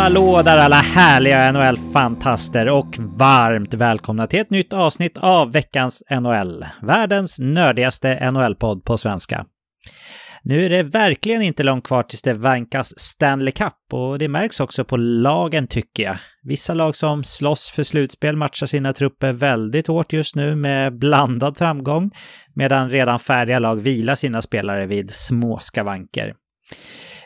Hallå där alla härliga NHL-fantaster och varmt välkomna till ett nytt avsnitt av veckans NHL. Världens nördigaste NHL-podd på svenska. Nu är det verkligen inte långt kvar tills det vankas Stanley Cup och det märks också på lagen tycker jag. Vissa lag som slåss för slutspel matchar sina trupper väldigt hårt just nu med blandad framgång medan redan färdiga lag vilar sina spelare vid små skavanker.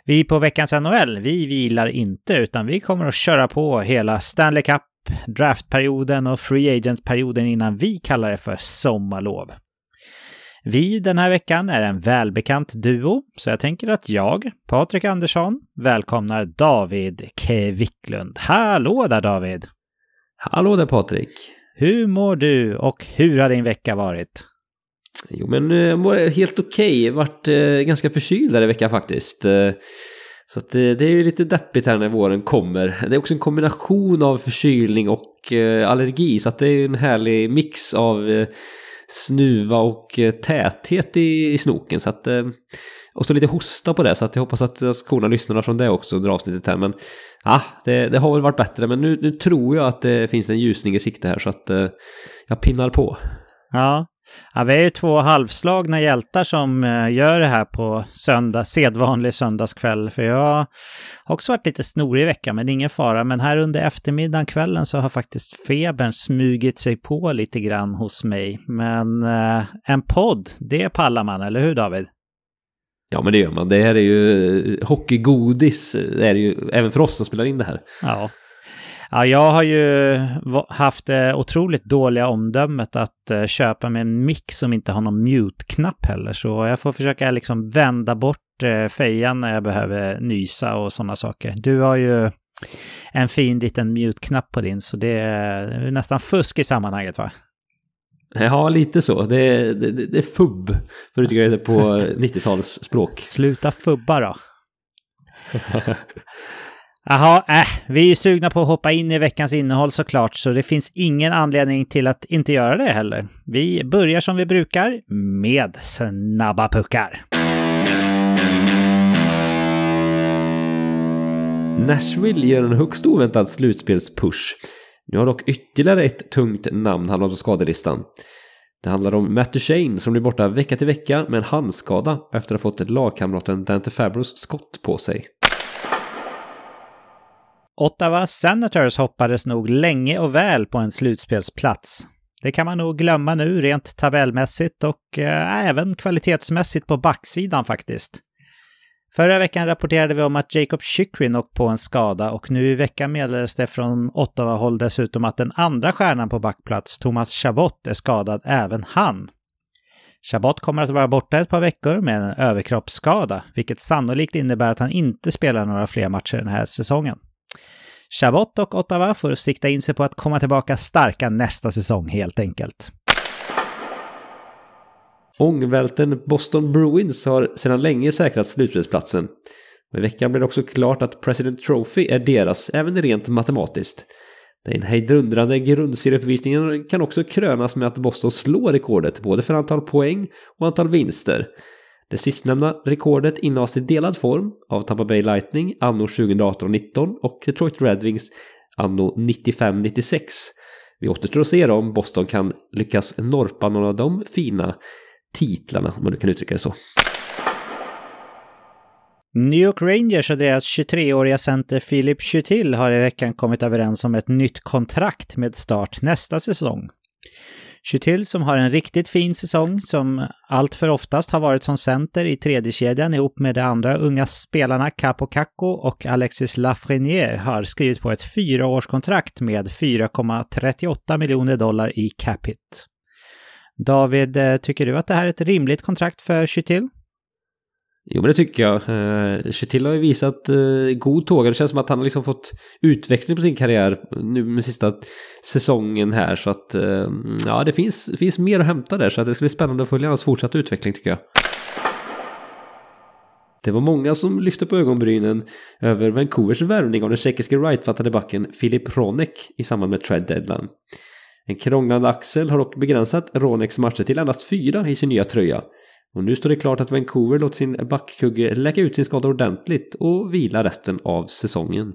Vi på veckans NHL, vi vilar inte utan vi kommer att köra på hela Stanley Cup, draftperioden och free agent-perioden innan vi kallar det för sommarlov. Vi den här veckan är en välbekant duo, så jag tänker att jag, Patrik Andersson, välkomnar David Kvicklund. Hallå där David! Hallå där Patrik! Hur mår du och hur har din vecka varit? Jo men eh, jag mår helt okej, okay. Vart eh, ganska förkyld där i veckan faktiskt. Eh, så att, eh, det är ju lite deppigt här när våren kommer. Det är också en kombination av förkylning och eh, allergi så att det är ju en härlig mix av eh, snuva och eh, täthet i, i snoken. Så att, eh, och så lite hosta på det, så att jag hoppas att skorna lyssnar från det också under avsnittet här. Men ja, det, det, har väl varit bättre, men nu, nu tror jag att det finns en ljusning i sikte här så att eh, jag pinnar på. Ja, Ja, vi är ju två halvslagna hjältar som gör det här på söndag, sedvanlig söndagskväll. För jag har också varit lite snorig i veckan, men ingen fara. Men här under eftermiddagen, kvällen, så har faktiskt febern smugit sig på lite grann hos mig. Men eh, en podd, det pallar man, eller hur David? Ja, men det gör man. Det här är ju hockeygodis, det är ju även för oss som spelar in det här. Ja. Ja, jag har ju haft det otroligt dåliga omdömet att eh, köpa mig en mick som inte har någon mute-knapp heller. Så jag får försöka liksom vända bort eh, fejan när jag behöver nysa och sådana saker. Du har ju en fin liten mute-knapp på din, så det är nästan fusk i sammanhanget va? Ja, lite så. Det är, det, det är fubb, för att uttrycka det på 90-talsspråk. Sluta fubba då. Jaha, äh, vi är ju sugna på att hoppa in i veckans innehåll såklart, så det finns ingen anledning till att inte göra det heller. Vi börjar som vi brukar, med snabba puckar. Nashville gör en högst oväntad slutspelspush. Nu har dock ytterligare ett tungt namn hamnat på skadelistan. Det handlar om Matt Duchene som blir borta vecka till vecka med en handskada efter att ha fått lagkamraten Dante Fabros skott på sig. Ottawa Senators hoppades nog länge och väl på en slutspelsplats. Det kan man nog glömma nu rent tabellmässigt och eh, även kvalitetsmässigt på backsidan faktiskt. Förra veckan rapporterade vi om att Jacob Chikrin åkt på en skada och nu i veckan meddelades det från Ottawa-håll dessutom att den andra stjärnan på backplats, Thomas Chabot, är skadad även han. Chabot kommer att vara borta ett par veckor med en överkroppsskada, vilket sannolikt innebär att han inte spelar några fler matcher den här säsongen. Chabot och Ottawa får sikta in sig på att komma tillbaka starka nästa säsong helt enkelt. Ångvälten Boston Bruins har sedan länge säkrat slutspelsplatsen. I veckan blev det också klart att President Trophy är deras, även rent matematiskt. Den hejdundrande grundserieuppvisningen kan också krönas med att Boston slår rekordet både för antal poäng och antal vinster. Det sistnämnda rekordet innehas i delad form av Tampa Bay Lightning anno 2018-19 och Detroit Red Wings anno 95-96. Vi återstår att se om Boston kan lyckas norpa några av de fina titlarna, om man nu kan uttrycka det så. New York Rangers och deras 23-åriga center Philip Chutil har i veckan kommit överens om ett nytt kontrakt med start nästa säsong. Chutil som har en riktigt fin säsong som allt för oftast har varit som center i tredje kedjan ihop med de andra unga spelarna Capo Caco och Alexis Lafreniere har skrivit på ett fyraårskontrakt med 4,38 miljoner dollar i capita. David, eh, tycker du att det här är ett rimligt kontrakt för Chutil? Jo men det tycker jag. Eh, Chetil har ju visat eh, god tåga. Det känns som att han har liksom fått utväxling på sin karriär nu med sista säsongen här. Så att eh, ja, det finns, finns mer att hämta där. Så att det ska bli spännande att följa hans fortsatta utveckling tycker jag. Det var många som lyfte på ögonbrynen över Vancouvers värvning av den tjeckiske rightfattade backen Filip Ronek i samband med trade deadline. En krånglande axel har dock begränsat Roneks matcher till endast fyra i sin nya tröja. Och nu står det klart att Vancouver låter sin backkugge läka ut sin skada ordentligt och vila resten av säsongen.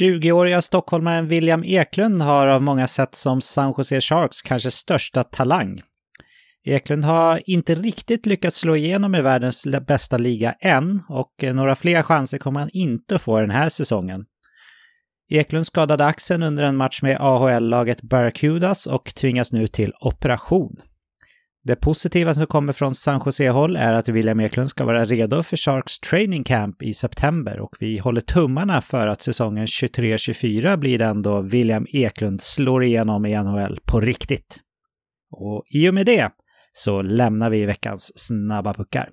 20-åriga stockholmaren William Eklund har av många sett som San Jose Sharks kanske största talang. Eklund har inte riktigt lyckats slå igenom i världens bästa liga än och eh, några fler chanser kommer han inte få den här säsongen. Eklund skadade axeln under en match med AHL-laget Barracudas och tvingas nu till operation. Det positiva som kommer från San Jose-håll är att William Eklund ska vara redo för Sharks training camp i september och vi håller tummarna för att säsongen 23-24 blir den då William Eklund slår igenom i NHL på riktigt. Och i och med det så lämnar vi veckans snabba puckar.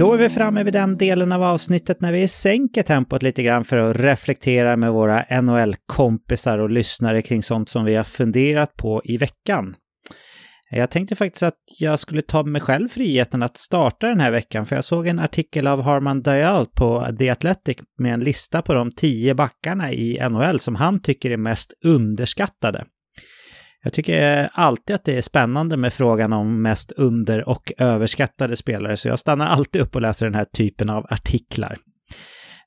Då är vi framme vid den delen av avsnittet när vi sänker tempot lite grann för att reflektera med våra NHL-kompisar och lyssnare kring sånt som vi har funderat på i veckan. Jag tänkte faktiskt att jag skulle ta mig själv friheten att starta den här veckan, för jag såg en artikel av Harman Dial på The Athletic med en lista på de tio backarna i NHL som han tycker är mest underskattade. Jag tycker alltid att det är spännande med frågan om mest under och överskattade spelare, så jag stannar alltid upp och läser den här typen av artiklar.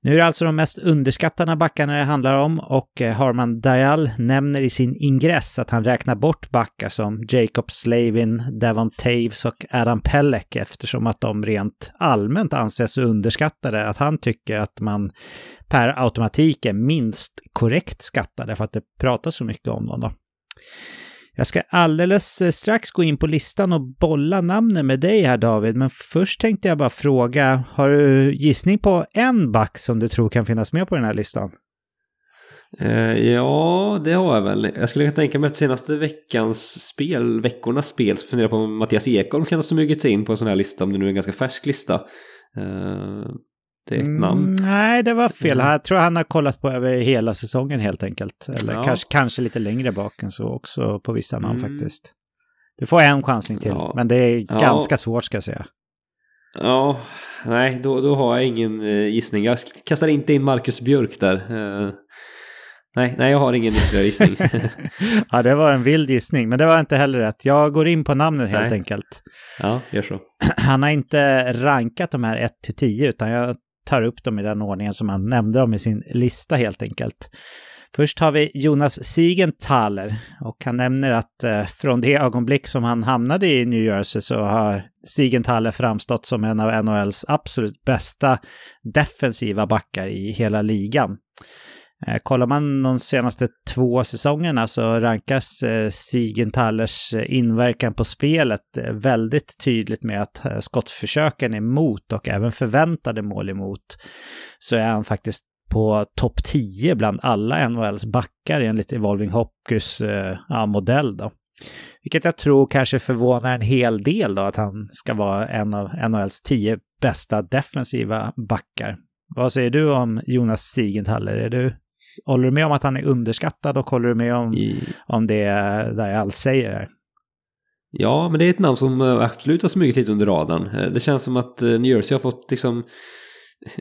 Nu är det alltså de mest underskattade backarna det handlar om och eh, Harman Dial nämner i sin ingress att han räknar bort backar som Jacob Slavin, Devon Taves och Adam Pellek eftersom att de rent allmänt anses underskattade. Att han tycker att man per automatik är minst korrekt skattade för att det pratas så mycket om dem. Då. Jag ska alldeles eh, strax gå in på listan och bolla namnen med dig här David, men först tänkte jag bara fråga, har du gissning på en back som du tror kan finnas med på den här listan? Eh, ja, det har jag väl. Jag skulle kunna tänka mig att senaste veckans spel, veckornas spel, så funderar jag på om Mattias Ekholm kan ha smugit sig in på en sån här lista, om det nu är en ganska färsk lista. Eh, ett namn. Mm, nej, det var fel. Mm. Jag tror han har kollat på över hela säsongen helt enkelt. Eller ja. kanske, kanske lite längre bak än så också på vissa namn mm. faktiskt. Du får en chansning till, ja. men det är ja. ganska svårt ska jag säga. Ja, nej, då, då har jag ingen uh, gissning. Jag kastar inte in Marcus Björk där. Uh, nej, nej, jag har ingen ytterligare gissning. ja, det var en vild gissning, men det var inte heller rätt. Jag går in på namnet helt nej. enkelt. Ja, gör så. Han har inte rankat de här 1 till 10, utan jag tar upp dem i den ordningen som han nämnde dem i sin lista helt enkelt. Först har vi Jonas Siegenthaler och han nämner att eh, från det ögonblick som han hamnade i New Jersey så har Siegenthaler framstått som en av NHLs absolut bästa defensiva backar i hela ligan. Eh, kollar man de senaste två säsongerna så rankas eh, Siegenthalers eh, inverkan på spelet väldigt tydligt med att skottförsöken emot och även förväntade mål emot så är han faktiskt på topp 10 bland alla NHLs backar enligt Evolving Hockeys ja, modell då. Vilket jag tror kanske förvånar en hel del då att han ska vara en av NHLs tio bästa defensiva backar. Vad säger du om Jonas Sigenthaler? Är du Håller du med om att han är underskattad och håller du med om, I... om det där jag alls säger här? Ja, men det är ett namn som eh, absolut har smugit lite under radarn. Eh, det känns som att eh, New Jersey har fått liksom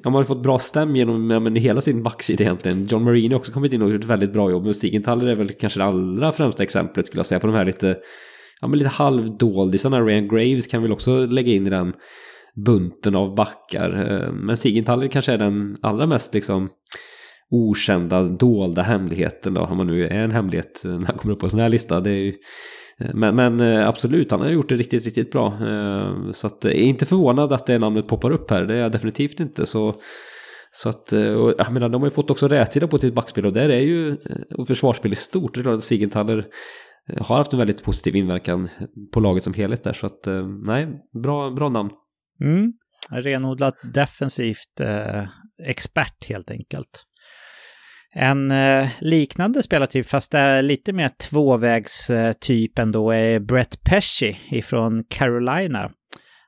Ja, man har fått bra stäm genom ja, men hela sin backsida egentligen. John Marine har också kommit in och gjort ett väldigt bra jobb. Mustigenthaler är väl kanske det allra främsta exemplet skulle jag säga på de här lite, ja, men lite halvdoldisarna. Ryan Graves kan väl också lägga in i den bunten av backar. Men Sigenthaler kanske är den allra mest liksom okända, dolda hemligheten då, om man nu är en hemlighet eh, när han kommer upp på en sån här lista. Det är ju, eh, men, men, eh, absolut, han har gjort det riktigt, riktigt bra. Så att, jag är inte förvånad att det namnet poppar upp här, det är jag definitivt inte. Så, så att, och, jag menar, de har ju fått också rätsida på sitt backspel och där är ju, och försvarsspel i stort, det är klart att Sigenthaler har haft en väldigt positiv inverkan på laget som helhet där. Så att, nej, bra, bra namn. Mm. Renodlat defensivt eh, expert helt enkelt. En eh, liknande spelartyp, fast det är lite mer tvåvägstyp eh, ändå, är Brett Pesci ifrån Carolina.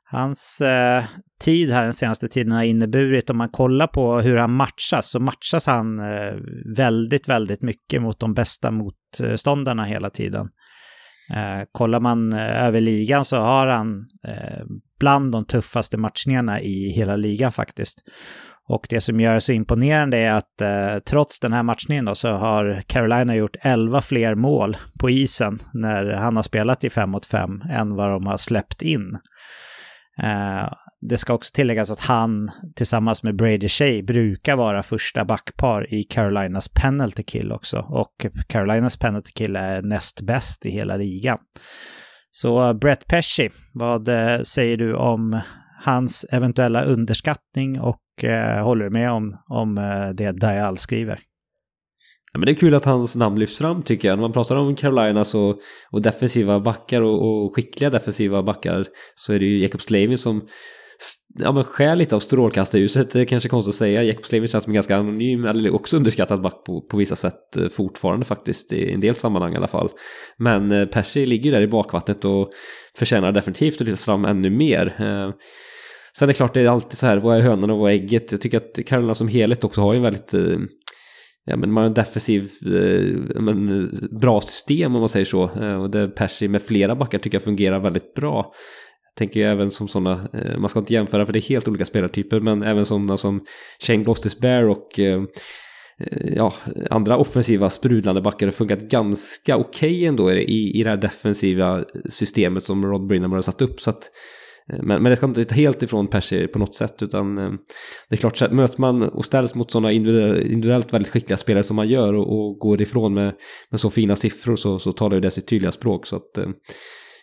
Hans eh, tid här den senaste tiden har inneburit, om man kollar på hur han matchas, så matchas han eh, väldigt, väldigt mycket mot de bästa motståndarna hela tiden. Eh, kollar man eh, över ligan så har han eh, bland de tuffaste matchningarna i hela ligan faktiskt. Och det som gör det så imponerande är att eh, trots den här matchningen då, så har Carolina gjort 11 fler mål på isen när han har spelat i 5 mot 5 än vad de har släppt in. Eh, det ska också tilläggas att han tillsammans med Brady Shea brukar vara första backpar i Carolinas penalty kill också. Och Carolinas penalty kill är näst bäst i hela ligan. Så eh, Brett Pesci, vad eh, säger du om hans eventuella underskattning och eh, håller du med om, om eh, det Dial skriver? Ja, men det är kul att hans namn lyfts fram tycker jag. När man pratar om Carolina så, och defensiva backar och, och skickliga defensiva backar så är det ju Jacob Slavin som ja, men skär lite av strålkastarljuset, det är kanske konstigt att säga. Jacob Slavin känns som en ganska anonym, eller också underskattad back på, på vissa sätt eh, fortfarande faktiskt, i en del sammanhang i alla fall. Men eh, Percy ligger där i bakvattnet och förtjänar definitivt att lyftas fram ännu mer. Eh, sen är det klart, det är alltid så här, vad är hönan och vad är ägget? Jag tycker att Carolina som helhet också har en väldigt eh, ja, men man har en defensiv eh, men, eh, bra system om man säger så. Eh, och det Percy med flera backar tycker jag fungerar väldigt bra. Jag tänker ju även som sådana, eh, man ska inte jämföra för det är helt olika spelartyper, men även sådana som Shane Gostis Bear och eh, Eh, ja, andra offensiva sprudlande backar har funkat ganska okej okay ändå i, i det här defensiva systemet som Rod Brinham har satt upp. Så att eh, men, men det ska inte ta helt ifrån Percy på något sätt utan eh, det är klart, möter man och ställs mot sådana individuellt väldigt skickliga spelare som man gör och, och går ifrån med, med så fina siffror så, så talar ju det sitt tydliga språk. Så att,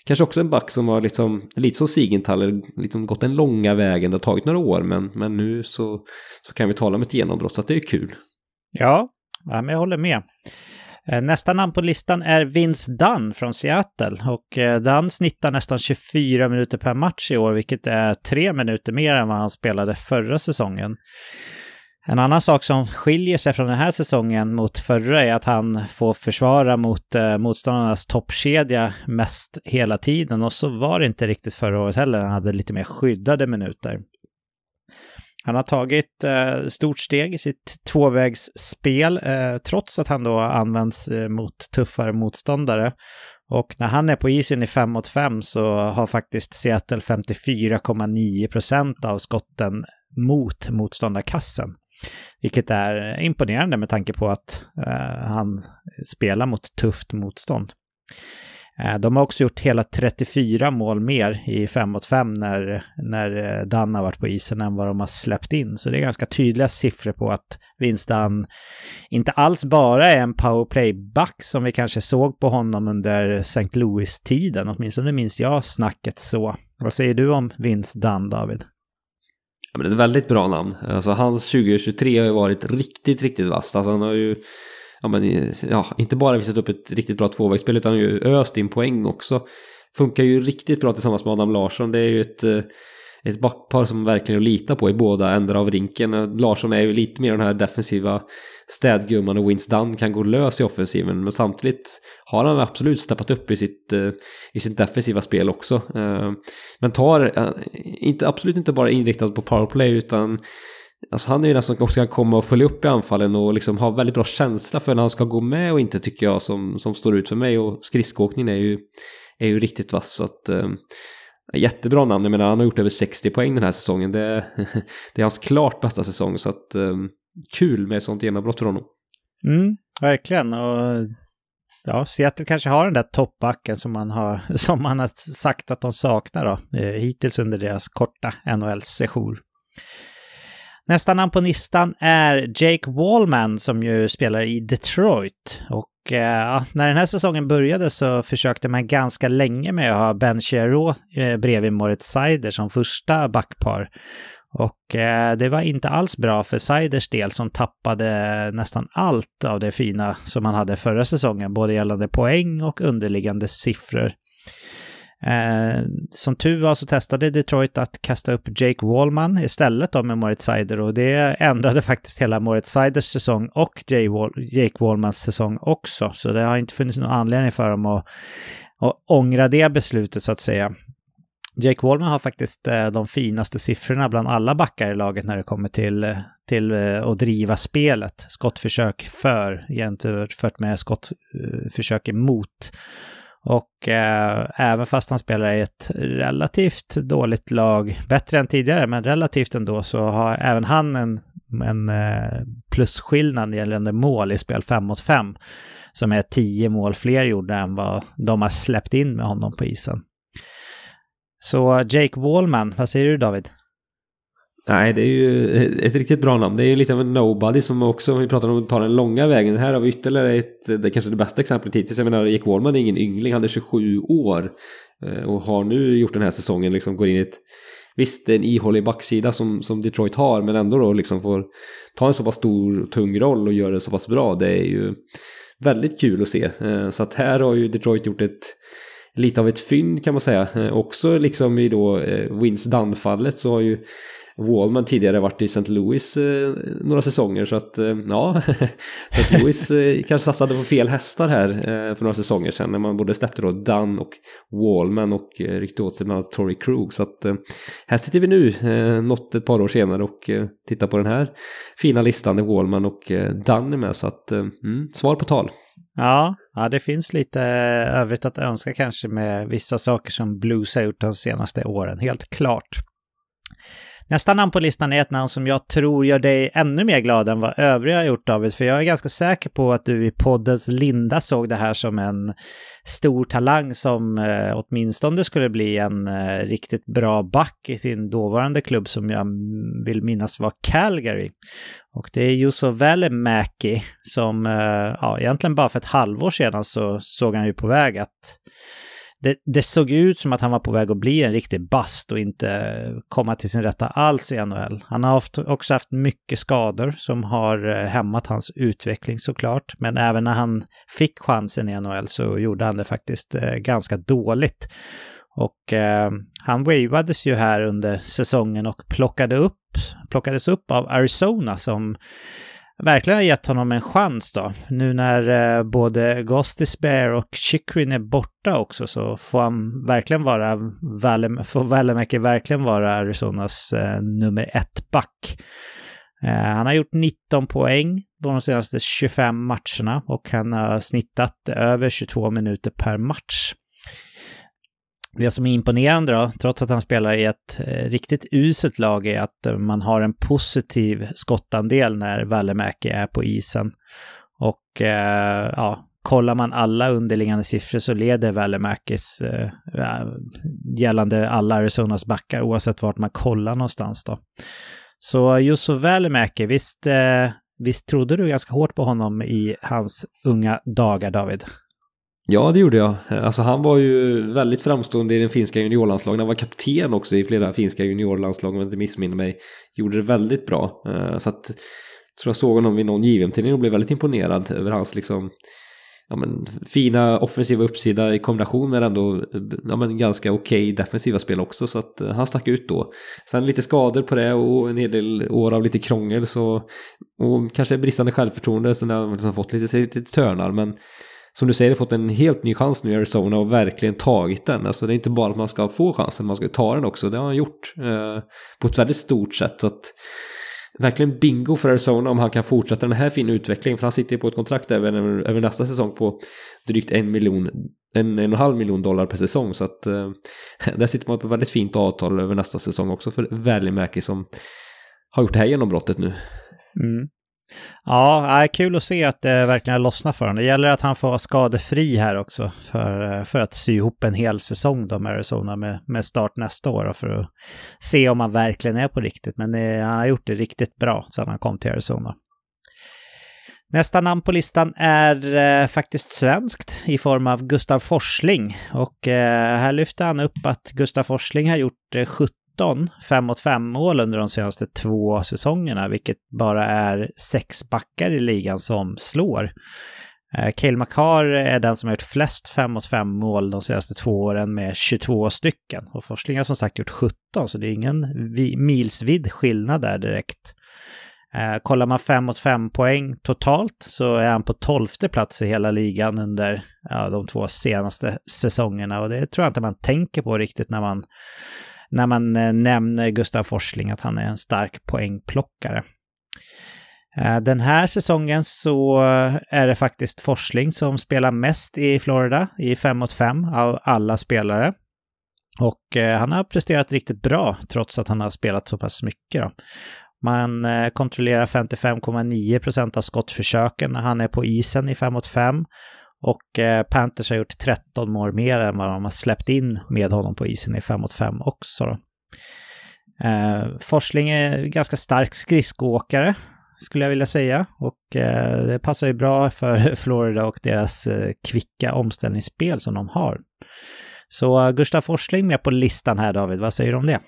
kanske också en back som har, liksom, lite som Sigenthaler, liksom gått den långa vägen, det har tagit några år men, men nu så, så kan vi tala om ett genombrott så att det är kul. Ja, men jag håller med. Eh, nästa namn på listan är Vince Dunn från Seattle och eh, Dunn snittar nästan 24 minuter per match i år, vilket är tre minuter mer än vad han spelade förra säsongen. En annan sak som skiljer sig från den här säsongen mot förra är att han får försvara mot eh, motståndarnas toppkedja mest hela tiden och så var det inte riktigt förra året heller. Han hade lite mer skyddade minuter. Han har tagit eh, stort steg i sitt tvåvägsspel eh, trots att han då används eh, mot tuffare motståndare. Och när han är på isen i 5 mot 5 så har faktiskt Seattle 54,9 procent av skotten mot motståndarkassen. Vilket är imponerande med tanke på att eh, han spelar mot tufft motstånd. Eh, de har också gjort hela 34 mål mer i 5 mot 5 när, när eh, Dan har varit på isen än vad de har släppt in. Så det är ganska tydliga siffror på att Vince inte alls bara är en powerplay-back som vi kanske såg på honom under St. Louis-tiden. Åtminstone minns jag snacket så. Vad säger du om Vince David? Ja, men det är ett väldigt bra namn. Alltså hans 2023 har ju varit riktigt, riktigt vasst. Alltså han har ju ja, men, ja, inte bara visat upp ett riktigt bra tvåvägsspel utan ju öst in poäng också. Funkar ju riktigt bra tillsammans med Adam Larsson. Det är ju ett, eh, ett backpar som verkligen är att lita på i båda ändar av rinken. Larsson är ju lite mer den här defensiva städgumman och Wins Dunn kan gå lös i offensiven. Men samtidigt har han absolut steppat upp i sitt, eh, i sitt defensiva spel också. Eh, men tar inte, absolut inte bara inriktat på powerplay utan Alltså han är ju den som också kan komma och följa upp i anfallen och liksom ha väldigt bra känsla för när han ska gå med och inte tycker jag som, som står ut för mig. Och skridskoåkningen är ju, är ju riktigt vass. Så att, eh, jättebra namn, jag menar han har gjort över 60 poäng den här säsongen. Det, det är hans klart bästa säsong så att eh, kul med ett sånt genombrott för honom. Mm, verkligen. Och ja, Seattle kanske har den där toppbacken som man har, som man har sagt att de saknar då, eh, hittills under deras korta NHL-session. Nästa namn på listan är Jake Wallman som ju spelar i Detroit. Och eh, när den här säsongen började så försökte man ganska länge med att ha Ben Chiarot eh, bredvid Moritz Seider som första backpar. Och eh, det var inte alls bra för Seiders del som tappade nästan allt av det fina som han hade förra säsongen, både gällande poäng och underliggande siffror. Eh, som tur var så testade Detroit att kasta upp Jake Wallman istället då med Moritz Seider och det ändrade faktiskt hela Moritz Seiders säsong och Jake Wallmans säsong också. Så det har inte funnits någon anledning för dem att, att ångra det beslutet så att säga. Jake Wallman har faktiskt eh, de finaste siffrorna bland alla backar i laget när det kommer till, till eh, att driva spelet. Skottförsök för jämfört med skottförsök emot. Och eh, även fast han spelar i ett relativt dåligt lag, bättre än tidigare, men relativt ändå, så har även han en, en eh, plusskillnad gällande mål i spel 5 mot 5. Som är 10 mål fler gjorda än vad de har släppt in med honom på isen. Så Jake Wallman, vad säger du David? Nej, det är ju ett riktigt bra namn. Det är ju lite av en nobody som också, om vi pratar om att ta den långa vägen. Här har vi ytterligare ett, det är kanske det bästa exemplet hittills. Jag menar, Jake Wallman är ingen yngling, han är 27 år. Eh, och har nu gjort den här säsongen, liksom går in i ett Visst, det är en ihålig backsida som, som Detroit har, men ändå då liksom får ta en så pass stor, tung roll och göra det så pass bra. Det är ju väldigt kul att se. Eh, så att här har ju Detroit gjort ett lite av ett fynd kan man säga. Eh, också liksom i då Wins Dunn-fallet så har ju Wallman tidigare varit i St. Louis eh, några säsonger så att eh, ja, St. Louis eh, kanske satsade på fel hästar här eh, för några säsonger sedan när man både släppte då Dunn och Wallman och eh, ryckte åt sig bland annat Tory Krug så att eh, här sitter vi nu något ett par år senare och tittar på den här fina listan där Wallman och Dunn är med så att mm, svar på tal. Ja, ja, det finns lite övrigt att önska kanske med vissa saker som Blues har gjort de senaste åren, helt klart. Nästa namn på listan är ett namn som jag tror gör dig ännu mer glad än vad övriga har gjort David, för jag är ganska säker på att du i poddens linda såg det här som en stor talang som eh, åtminstone skulle bli en eh, riktigt bra back i sin dåvarande klubb som jag vill minnas var Calgary. Och det är Juuso Välimäki som, eh, ja, egentligen bara för ett halvår sedan så såg han ju på väg att det, det, såg ut som att han var på väg att bli en riktig bast och inte komma till sin rätta alls i NHL. Han har också haft mycket skador som har eh, hämmat hans utveckling såklart. Men även när han fick chansen i NHL så gjorde han det faktiskt eh, ganska dåligt. Och eh, han wavades ju här under säsongen och plockade upp, plockades upp av Arizona som verkligen har gett honom en chans då. Nu när eh, både Despair och Chikrin är borta också så får han verkligen vara, Valem, får Välimäki verkligen vara Arizonas eh, nummer ett back. Eh, han har gjort 19 poäng de senaste 25 matcherna och han har snittat över 22 minuter per match. Det som är imponerande då, trots att han spelar i ett eh, riktigt uselt lag, är att eh, man har en positiv skottandel när Välimäki är på isen. Och eh, ja, kollar man alla underliggande siffror så leder Välimäkis eh, eh, gällande alla Arizonas backar oavsett vart man kollar någonstans då. Så Jusso Välimäki, visst, eh, visst trodde du ganska hårt på honom i hans unga dagar, David? Ja, det gjorde jag. Alltså han var ju väldigt framstående i den finska juniorlandslagen. Han var kapten också i flera finska juniorlandslag om jag inte missminner mig. Gjorde det väldigt bra. Eh, så att, jag tror jag såg honom vid någon JVM-tidning och blev väldigt imponerad över hans liksom ja, men, fina offensiva uppsida i kombination med ändå ja, men, ganska okej okay defensiva spel också. Så att eh, han stack ut då. Sen lite skador på det och en hel del år av lite krångel så, och kanske bristande självförtroende. Sen har han liksom fått lite, lite törnar. Men som du säger, fått en helt ny chans nu i Arizona och verkligen tagit den. Alltså det är inte bara att man ska få chansen, man ska ta den också. Det har han gjort eh, på ett väldigt stort sätt. Så att, verkligen bingo för Arizona om han kan fortsätta den här fina utvecklingen. För han sitter ju på ett kontrakt över, över nästa säsong på drygt en miljon, en, en och en halv miljon dollar per säsong. Så att eh, där sitter man på ett väldigt fint avtal över nästa säsong också för Välimäki som har gjort det här genombrottet nu. Mm. Ja, kul att se att det verkligen har lossnat för honom. Det gäller att han får vara skadefri här också för, eh, för att sy ihop en hel säsong då med Arizona med, med start nästa år för att se om han verkligen är på riktigt. Men det, han har gjort det riktigt bra sedan han kom till Arizona. Nästa namn på listan är eh, faktiskt svenskt i form av Gustav Forsling. Och eh, här lyfter han upp att Gustav Forsling har gjort eh, 17 17 5 mot 5 mål under de senaste två säsongerna, vilket bara är sex backar i ligan som slår. Eh, Cale Makar är den som har gjort flest 5 mot 5 mål de senaste två åren med 22 stycken. Och Forsling har som sagt gjort 17, så det är ingen milsvid skillnad där direkt. Eh, kollar man 5 mot 5 poäng totalt så är han på 12 plats i hela ligan under ja, de två senaste säsongerna. Och det tror jag inte man tänker på riktigt när man när man eh, nämner Gustav Forsling att han är en stark poängplockare. Eh, den här säsongen så är det faktiskt Forsling som spelar mest i Florida i 5 mot 5 av alla spelare. Och eh, han har presterat riktigt bra trots att han har spelat så pass mycket. Då. Man kontrollerar 55,9 procent av skottförsöken när han är på isen i 5 mot 5 och eh, Panthers har gjort 13 mål mer än vad de har släppt in med honom på isen i 5 mot 5 också. Då. Eh, Forsling är ganska stark skridskoåkare skulle jag vilja säga. Och eh, det passar ju bra för Florida och deras eh, kvicka omställningsspel som de har. Så eh, Gustav Forsling med på listan här David, vad säger du om det?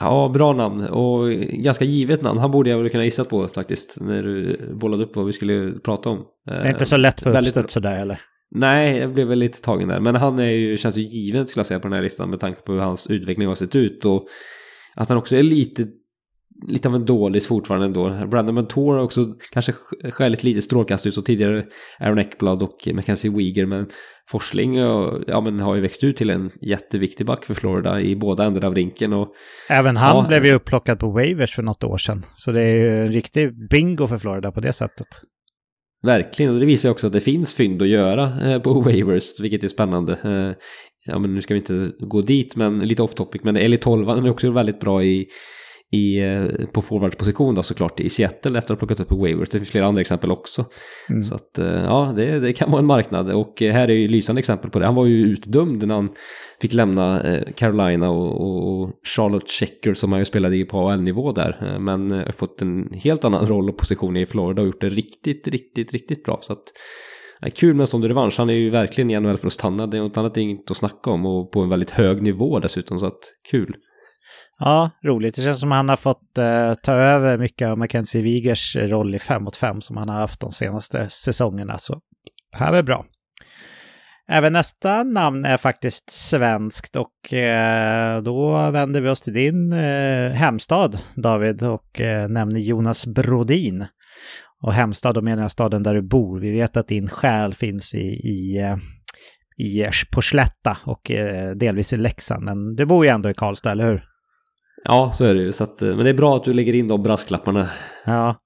Ja, bra namn och ganska givet namn. Han borde jag väl kunna gissat på faktiskt när du bollade upp vad vi skulle prata om. Det är inte så lätt på uppstöt sådär eller? Nej, jag blev väl lite tagen där. Men han är ju, känns ju given skulle jag säga på den här listan med tanke på hur hans utveckling har sett ut. Och att han också är lite lite av en dålig fortfarande ändå. Brandon Montour har också kanske skäligt lite strålkast så tidigare Aaron Eckblad och Mackenzie Weeger men Forsling ja, men har ju växt ut till en jätteviktig back för Florida i båda ändar av rinken. Och, Även han ja, blev ju upplockad på waivers för något år sedan. Så det är ju en riktig bingo för Florida på det sättet. Verkligen, och det visar ju också att det finns fynd att göra eh, på waivers, vilket är spännande. Eh, ja, men nu ska vi inte gå dit, men lite off topic, men Eli 12 är också väldigt bra i i, eh, på forwardsposition då såklart i Seattle efter att ha plockat upp waivers. Det finns flera andra exempel också. Mm. Så att eh, ja, det, det, kan vara en marknad och eh, här är ju lysande exempel på det. Han var ju utdömd när han fick lämna Carolina och, och Charlotte Checker som han ju spelade i på AL-nivå där. Men har fått en helt annan roll och position i Florida och gjort det riktigt, riktigt, riktigt bra. Så att Ja, kul med en sån revansch. Han är ju verkligen i NHL för att stanna. Det är något annat inget att snacka om och på en väldigt hög nivå dessutom. Så att kul. Ja, roligt. Det känns som att han har fått eh, ta över mycket av Mackenzie Wigers roll i 5 mot 5 som han har haft de senaste säsongerna. Så det här är bra. Även nästa namn är faktiskt svenskt och eh, då vänder vi oss till din eh, hemstad David och eh, nämner Jonas Brodin. Och hemstad, då menar jag staden där du bor. Vi vet att din själ finns i, i, eh, i på Slätta och eh, delvis i Leksand. Men du bor ju ändå i Karlstad, eller hur? Ja, så är det ju. Så att, eh, men det är bra att du lägger in de brasklapparna. Ja.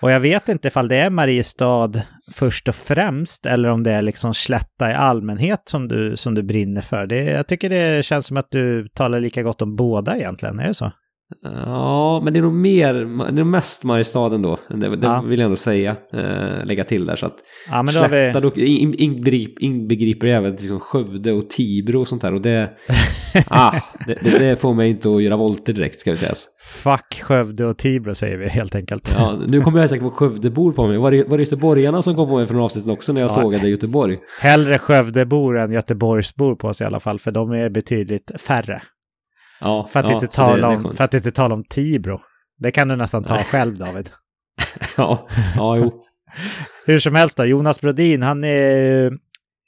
Och jag vet inte ifall det är Mariestad först och främst eller om det är liksom slätta i allmänhet som du, som du brinner för. Det, jag tycker det känns som att du talar lika gott om båda egentligen, är det så? Ja, men det är nog mer, det är nog mest Mariestaden då. Det, det ja. vill jag ändå säga, äh, lägga till där. Så att ja, men då Slätta vi... in, inbegriper, inbegriper även liksom Skövde och Tibro och sånt där. Och det, ah, det, det, det, får mig inte att göra volter direkt ska vi säga. Fuck Skövde och Tibro säger vi helt enkelt. Ja, nu kommer jag säkert få Skövdebor på mig. Var det, var det göteborgarna som kom på mig från avsnittet också när jag ja. sågade Göteborg? Hellre Skövdebor än Göteborgsbor på oss i alla fall, för de är betydligt färre. Ja, för, att ja, inte tala om, för att inte tala om Tibro. Det kan du nästan ta själv David. ja, ja, jo. Hur som helst då, Jonas Brodin, han är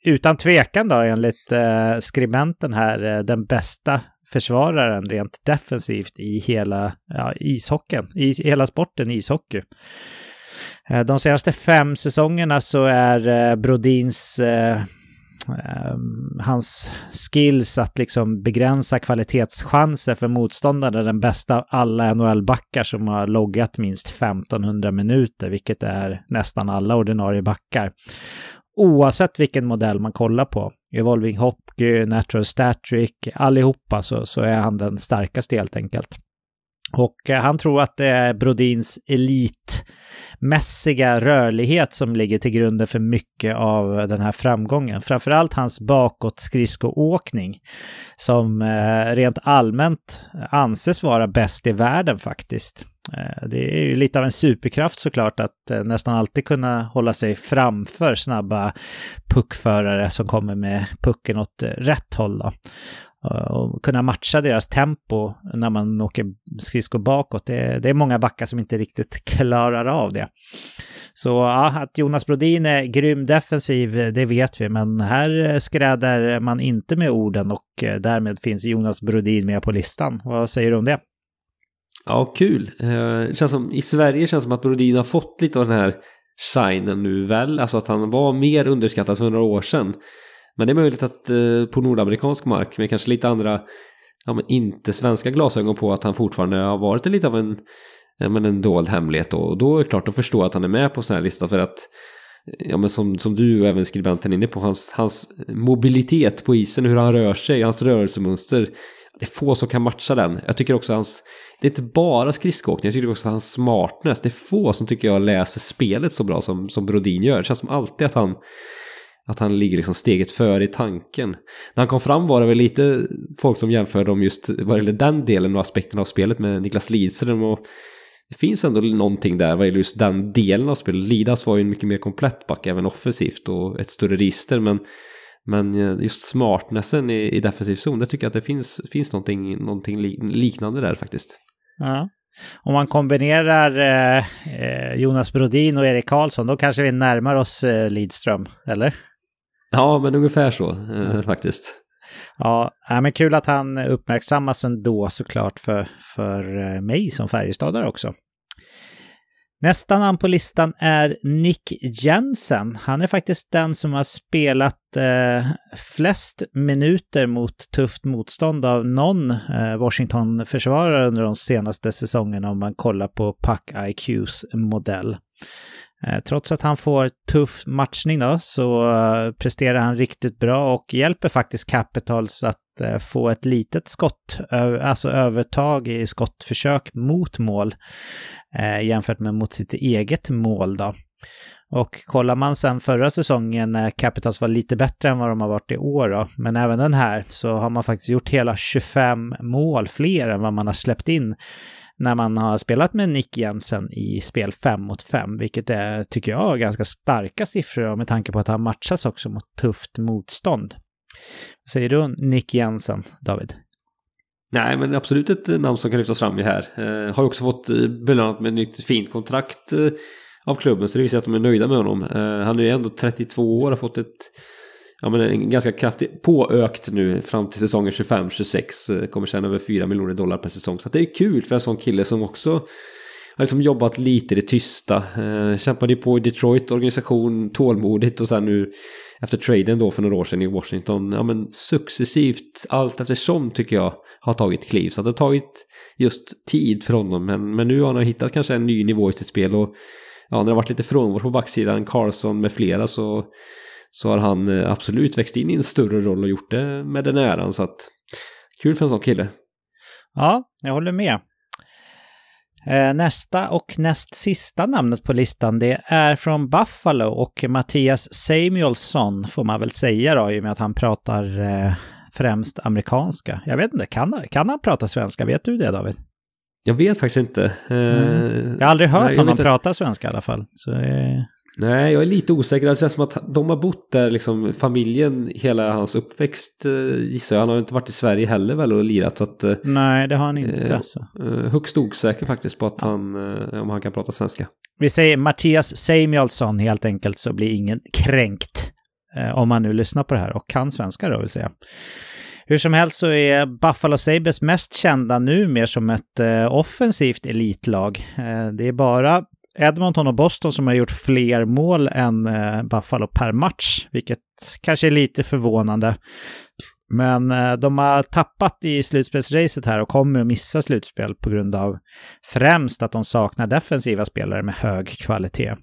utan tvekan då enligt eh, skribenten här eh, den bästa försvararen rent defensivt i hela ja, ishockeyn, i hela sporten ishockey. Eh, de senaste fem säsongerna så är eh, Brodins eh, Ehm, hans skills att liksom begränsa kvalitetschanser för motståndare den bästa av alla NHL-backar som har loggat minst 1500 minuter, vilket är nästan alla ordinarie backar. Oavsett vilken modell man kollar på, Evolving Hockey, Natural Statric, allihopa så, så är han den starkaste helt enkelt. Och eh, han tror att det är Brodins elitmässiga rörlighet som ligger till grunden för mycket av den här framgången. Framförallt hans bakåtskridskoåkning som eh, rent allmänt anses vara bäst i världen faktiskt. Eh, det är ju lite av en superkraft såklart att nästan alltid kunna hålla sig framför snabba puckförare som kommer med pucken åt rätt håll. Då. Eh, och kunna matcha deras tempo när man åker skridskor bakåt. Det, det, är många backar som inte riktigt klarar av det. Så ja, att Jonas Brodin är grym defensiv, det vet vi, men här eh, skräder man inte med orden och eh, därmed finns Jonas Brodin med på listan. Vad säger du om det? Ja, kul. Eh, det känns som, I Sverige känns det som att Brodin har fått lite av den här shinen nu väl, alltså att han var mer underskattad för några år sedan. Men det är möjligt att eh, på nordamerikansk mark med kanske lite andra, ja men inte svenska glasögon på att han fortfarande har varit lite av en, ja, men en dold hemlighet Och då är det klart att förstå att han är med på sån här lista för att Ja men som, som du och även skribenten är inne på, hans, hans mobilitet på isen, hur han rör sig, hans rörelsemönster. Det är få som kan matcha den. Jag tycker också hans, det är inte bara skridskoåkning, jag tycker också hans smartness. Det är få som tycker jag läser spelet så bra som, som Brodin gör. Det känns som alltid att han att han ligger liksom steget före i tanken. När han kom fram var det väl lite folk som jämförde om just vad gäller den delen och aspekten av spelet med Niklas Lidström och det finns ändå någonting där vad gäller just den delen av spelet. Lidas var ju en mycket mer komplett back även offensivt och ett större register men men eh, just smartnessen i, i defensiv zon, det tycker jag att det finns, finns någonting, någonting liknande där faktiskt. Ja. Om man kombinerar eh, eh, Jonas Brodin och Erik Karlsson, då kanske vi närmar oss eh, Lidström, eller? Ja, men ungefär så eh, faktiskt. Ja, men kul att han uppmärksammas ändå såklart för, för eh, mig som Färjestadare också. Nästa namn på listan är Nick Jensen. Han är faktiskt den som har spelat eh, flest minuter mot tufft motstånd av någon eh, Washington-försvarare under de senaste säsongerna om man kollar på Puck IQs modell. Eh, trots att han får tuff matchning då så eh, presterar han riktigt bra och hjälper faktiskt Capitals att eh, få ett litet skott, alltså övertag i skottförsök mot mål jämfört med mot sitt eget mål då. Och kollar man sen förra säsongen när Capitals var lite bättre än vad de har varit i år då, men även den här så har man faktiskt gjort hela 25 mål fler än vad man har släppt in när man har spelat med Nick Jensen i spel 5 mot 5, vilket är, tycker jag, ganska starka siffror med tanke på att han matchas också mot tufft motstånd. Vad Säger du Nick Jensen, David? Nej, men absolut ett eh, namn som kan lyftas fram i här. Eh, har också fått eh, belönat med ett nytt fint kontrakt eh, av klubben, så det visar att de är nöjda med honom. Eh, han är ju ändå 32 år och har fått ett ja, men en ganska kraftig påökt nu fram till säsongen 25-26. Eh, kommer tjäna över 4 miljoner dollar per säsong. Så det är kul för en sån kille som också har liksom jobbat lite i det tysta. Eh, kämpade ju på i Detroit, organisation tålmodigt och sen nu efter traden då för några år sedan i Washington. Ja men successivt allt eftersom tycker jag har tagit kliv. Så det har tagit just tid för honom. Men, men nu har han hittat kanske en ny nivå i sitt spel och ja, när det har varit lite frånvaro på backsidan, Carlson med flera så så har han eh, absolut växt in i en större roll och gjort det med den äran. Så att kul för en sån kille. Ja, jag håller med. Eh, nästa och näst sista namnet på listan det är från Buffalo och Mattias Samuelsson får man väl säga då i och med att han pratar eh, främst amerikanska. Jag vet inte, kan, kan han prata svenska? Vet du det David? Jag vet faktiskt inte. Mm. Jag har aldrig hört honom prata svenska i alla fall. Så. Nej, jag är lite osäker. Det känns som att de har bott där, liksom familjen, hela hans uppväxt eh, gissar jag. Han har inte varit i Sverige heller väl och lirat. Så att, eh, Nej, det har han inte. Eh, alltså. högst osäker faktiskt på att han, om han kan prata svenska. Vi säger Mattias Samuelsson helt enkelt så blir ingen kränkt. Om man nu lyssnar på det här och kan svenska då vill säga. Hur som helst så är Buffalo Sabres mest kända nu mer som ett eh, offensivt elitlag. Eh, det är bara Edmonton och Boston som har gjort fler mål än eh, Buffalo per match, vilket kanske är lite förvånande. Men eh, de har tappat i slutspelsracet här och kommer att missa slutspel på grund av främst att de saknar defensiva spelare med hög kvalitet.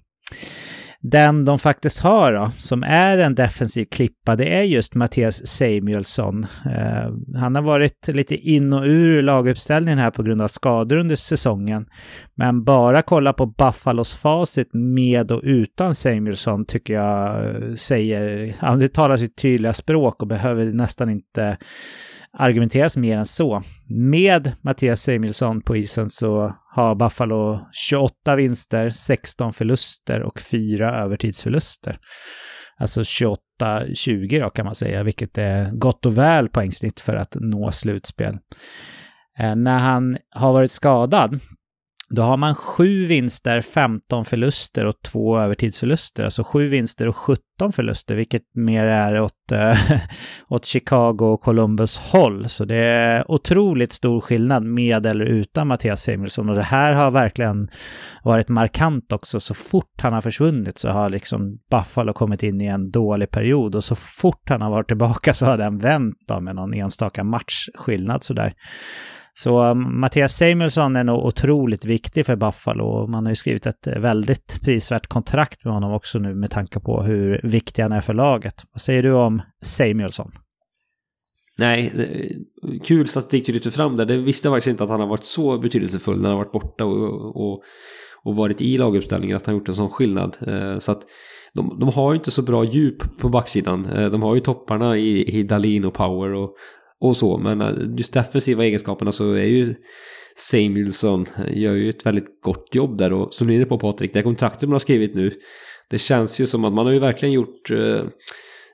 Den de faktiskt har då, som är en defensiv klippa, det är just Mattias Samuelsson. Eh, han har varit lite in och ur laguppställningen här på grund av skador under säsongen. Men bara kolla på Buffalos facit med och utan Samuelsson tycker jag eh, säger, ja, det talar sitt tydliga språk och behöver nästan inte argumenteras mer än så. Med Mattias Samuelsson på isen så har Buffalo 28 vinster, 16 förluster och 4 övertidsförluster. Alltså 28-20 då kan man säga, vilket är gott och väl poängsnitt för att nå slutspel. Eh, när han har varit skadad då har man sju vinster, 15 förluster och två övertidsförluster. Alltså sju vinster och 17 förluster, vilket mer är åt, äh, åt Chicago och Columbus håll. Så det är otroligt stor skillnad med eller utan Mattias Samuelsson. Och det här har verkligen varit markant också. Så fort han har försvunnit så har liksom Buffalo kommit in i en dålig period. Och så fort han har varit tillbaka så har den vänt med någon enstaka matchskillnad sådär. Så um, Mattias Samuelsson är nog otroligt viktig för Buffalo och man har ju skrivit ett eh, väldigt prisvärt kontrakt med honom också nu med tanke på hur viktig han är för laget. Vad säger du om Samuelsson? Nej, kul statistik du lyfter fram där. Det visste jag faktiskt inte att han har varit så betydelsefull när han har varit borta och, och, och varit i laguppställningen, att han gjort en sån skillnad. Eh, så att de, de har ju inte så bra djup på backsidan. Eh, de har ju topparna i, i Dalin och Power och, och så. Men eh, just defensiva egenskaperna så är ju Samuelsson eh, gör ju ett väldigt gott jobb där. Och som ni är inne på Patrik, det kontraktet man har skrivit nu. Det känns ju som att man har ju verkligen gjort eh,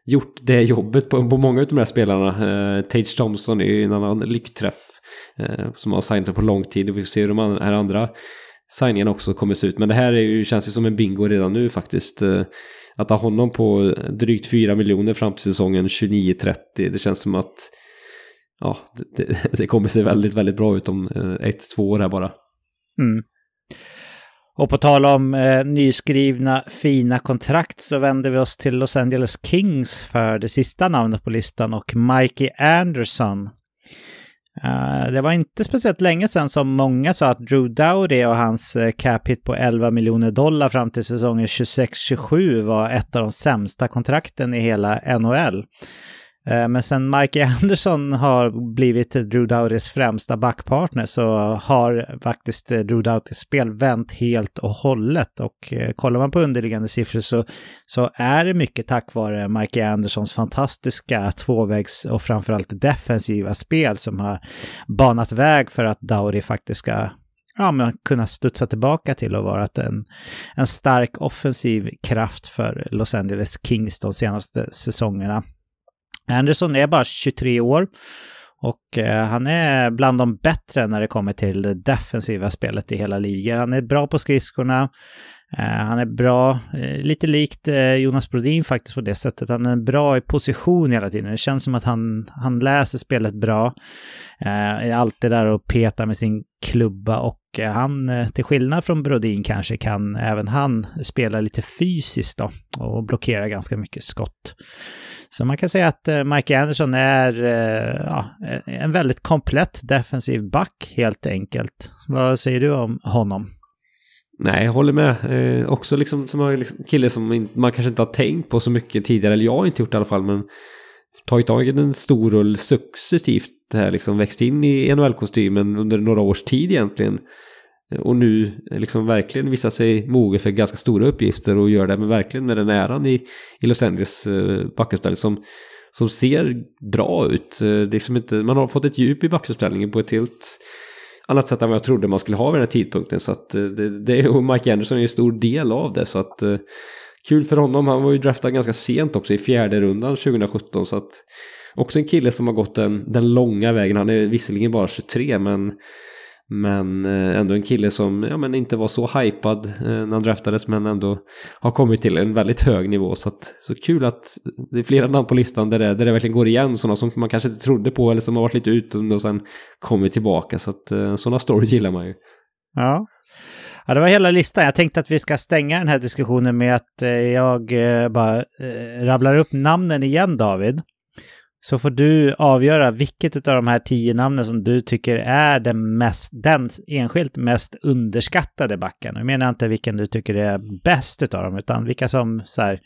gjort det jobbet på, på många av de här spelarna. Eh, Tage Thompson är ju en annan lyckträff eh, som har signat på lång tid. Och vi får se hur de här andra Signingarna också kommer se ut. Men det här är ju, känns ju som en bingo redan nu faktiskt. Eh, att ha honom på drygt 4 miljoner fram till säsongen 29-30. Det känns som att ja, det, det, kommer se väldigt, väldigt bra ut om eh, ett, två år här bara. Mm. Och på tal om eh, nyskrivna fina kontrakt så vänder vi oss till Los Angeles Kings för det sista namnet på listan och Mikey Anderson. Uh, det var inte speciellt länge sedan som många sa att Drew Dowdy och hans uh, cap hit på 11 miljoner dollar fram till säsongen 26-27 var ett av de sämsta kontrakten i hela NHL. Eh, men sen Mike Anderson har blivit Drew Doughtys främsta backpartner så har faktiskt eh, Drew Doughtys spel vänt helt och hållet. Och eh, kollar man på underliggande siffror så, så är det mycket tack vare Mike Andersons fantastiska tvåvägs och framförallt defensiva spel som har banat väg för att Dowdy faktiskt ska ja, men kunna studsa tillbaka till och vara en, en stark offensiv kraft för Los Angeles Kings de senaste säsongerna. Anderson är bara 23 år och eh, han är bland de bättre när det kommer till det defensiva spelet i hela ligan. Han är bra på skridskorna. Eh, han är bra, eh, lite likt Jonas Brodin faktiskt på det sättet. Han är bra i position hela tiden. Det känns som att han, han läser spelet bra. Är alltid där och petar med sin klubba och han, till skillnad från Brodin kanske, kan även han spela lite fysiskt då och blockera ganska mycket skott. Så man kan säga att eh, Mike Anderson är eh, ja, eh, en väldigt komplett defensiv back helt enkelt. Vad säger du om honom? Nej, jag håller med. Eh, också liksom som en liksom kille som man kanske inte har tänkt på så mycket tidigare, eller jag har inte gjort det i alla fall, men tagit tag i en stor roll successivt här, liksom växt in i NHL-kostymen under några års tid egentligen. Eh, och nu eh, liksom verkligen visar sig mogen för ganska stora uppgifter och gör det med verkligen med den äran i, i Los Angeles eh, backuppställning som, som ser bra ut. Det är som inte, man har fått ett djup i backuppställningen på ett helt annat sätt än vad jag trodde man skulle ha vid den här tidpunkten. Så att det, det och Mike Anderson är en stor del av det. Så att kul för honom. Han var ju draftad ganska sent också i fjärde rundan 2017. Så att också en kille som har gått den, den långa vägen. Han är visserligen bara 23 men men eh, ändå en kille som ja, men inte var så hypad eh, när han draftades men ändå har kommit till en väldigt hög nivå. Så, att, så kul att det är flera namn på listan där det, där det verkligen går igen. Sådana som man kanske inte trodde på eller som har varit lite utom och sen kommit tillbaka. Så att eh, sådana stories gillar man ju. Ja. Ja, det var hela listan. Jag tänkte att vi ska stänga den här diskussionen med att jag bara rabblar upp namnen igen, David. Så får du avgöra vilket av de här tio namnen som du tycker är den, mest, den enskilt mest underskattade backen. Jag menar inte vilken du tycker är bäst av dem, utan vilka som så här,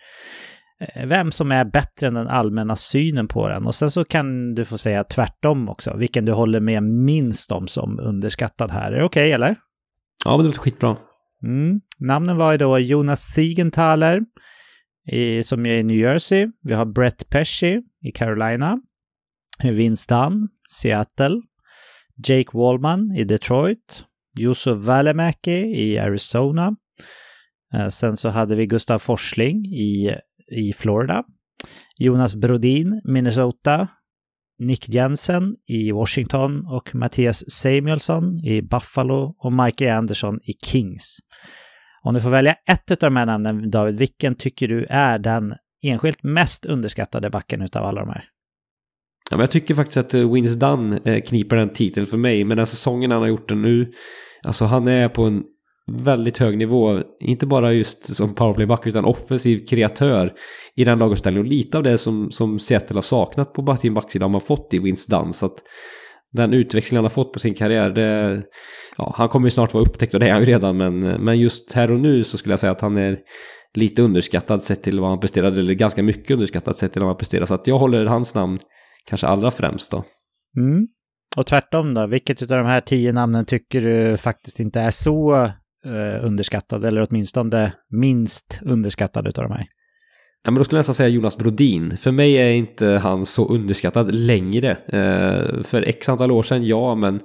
eh, vem som är bättre än den allmänna synen på den. Och sen så kan du få säga tvärtom också, vilken du håller med minst om som underskattad här. Är det okej okay, eller? Ja, men det låter skitbra. Mm. Namnen var ju då Jonas Siegenthaler, i, som är i New Jersey. Vi har Brett Pesci i Carolina. Vince Dunn, Seattle. Jake Wallman i Detroit. Yusuf Välimäki i Arizona. Eh, sen så hade vi Gustav Forsling i, i Florida. Jonas Brodin, Minnesota. Nick Jensen i Washington och Mattias Samuelsson i Buffalo och Mikey Anderson i Kings. Om du får välja ett av de här namnen, David, vilken tycker du är den enskilt mest underskattade backen utav alla de här? Ja, men jag tycker faktiskt att eh, Wins Dunn eh, kniper den titeln för mig. Men den säsongen han har gjort den nu, alltså han är på en väldigt hög nivå. Inte bara just som powerplayback utan offensiv kreatör i den laguppställningen. Och lite av det som, som Seattle har saknat på sin backsida har man fått i Wins Dunn. Så att den utväxling han har fått på sin karriär, det, ja, han kommer ju snart vara upptäckt och det är han ju redan, men, men just här och nu så skulle jag säga att han är lite underskattad sett till vad han presterade, eller ganska mycket underskattad sett till vad han presterade. Så att jag håller hans namn kanske allra främst då. Mm. Och tvärtom då, vilket av de här tio namnen tycker du faktiskt inte är så uh, underskattad, eller åtminstone minst underskattad utav de här? Ja, men då skulle jag nästan säga Jonas Brodin. För mig är inte han så underskattad längre. Eh, för x antal år sedan, ja, men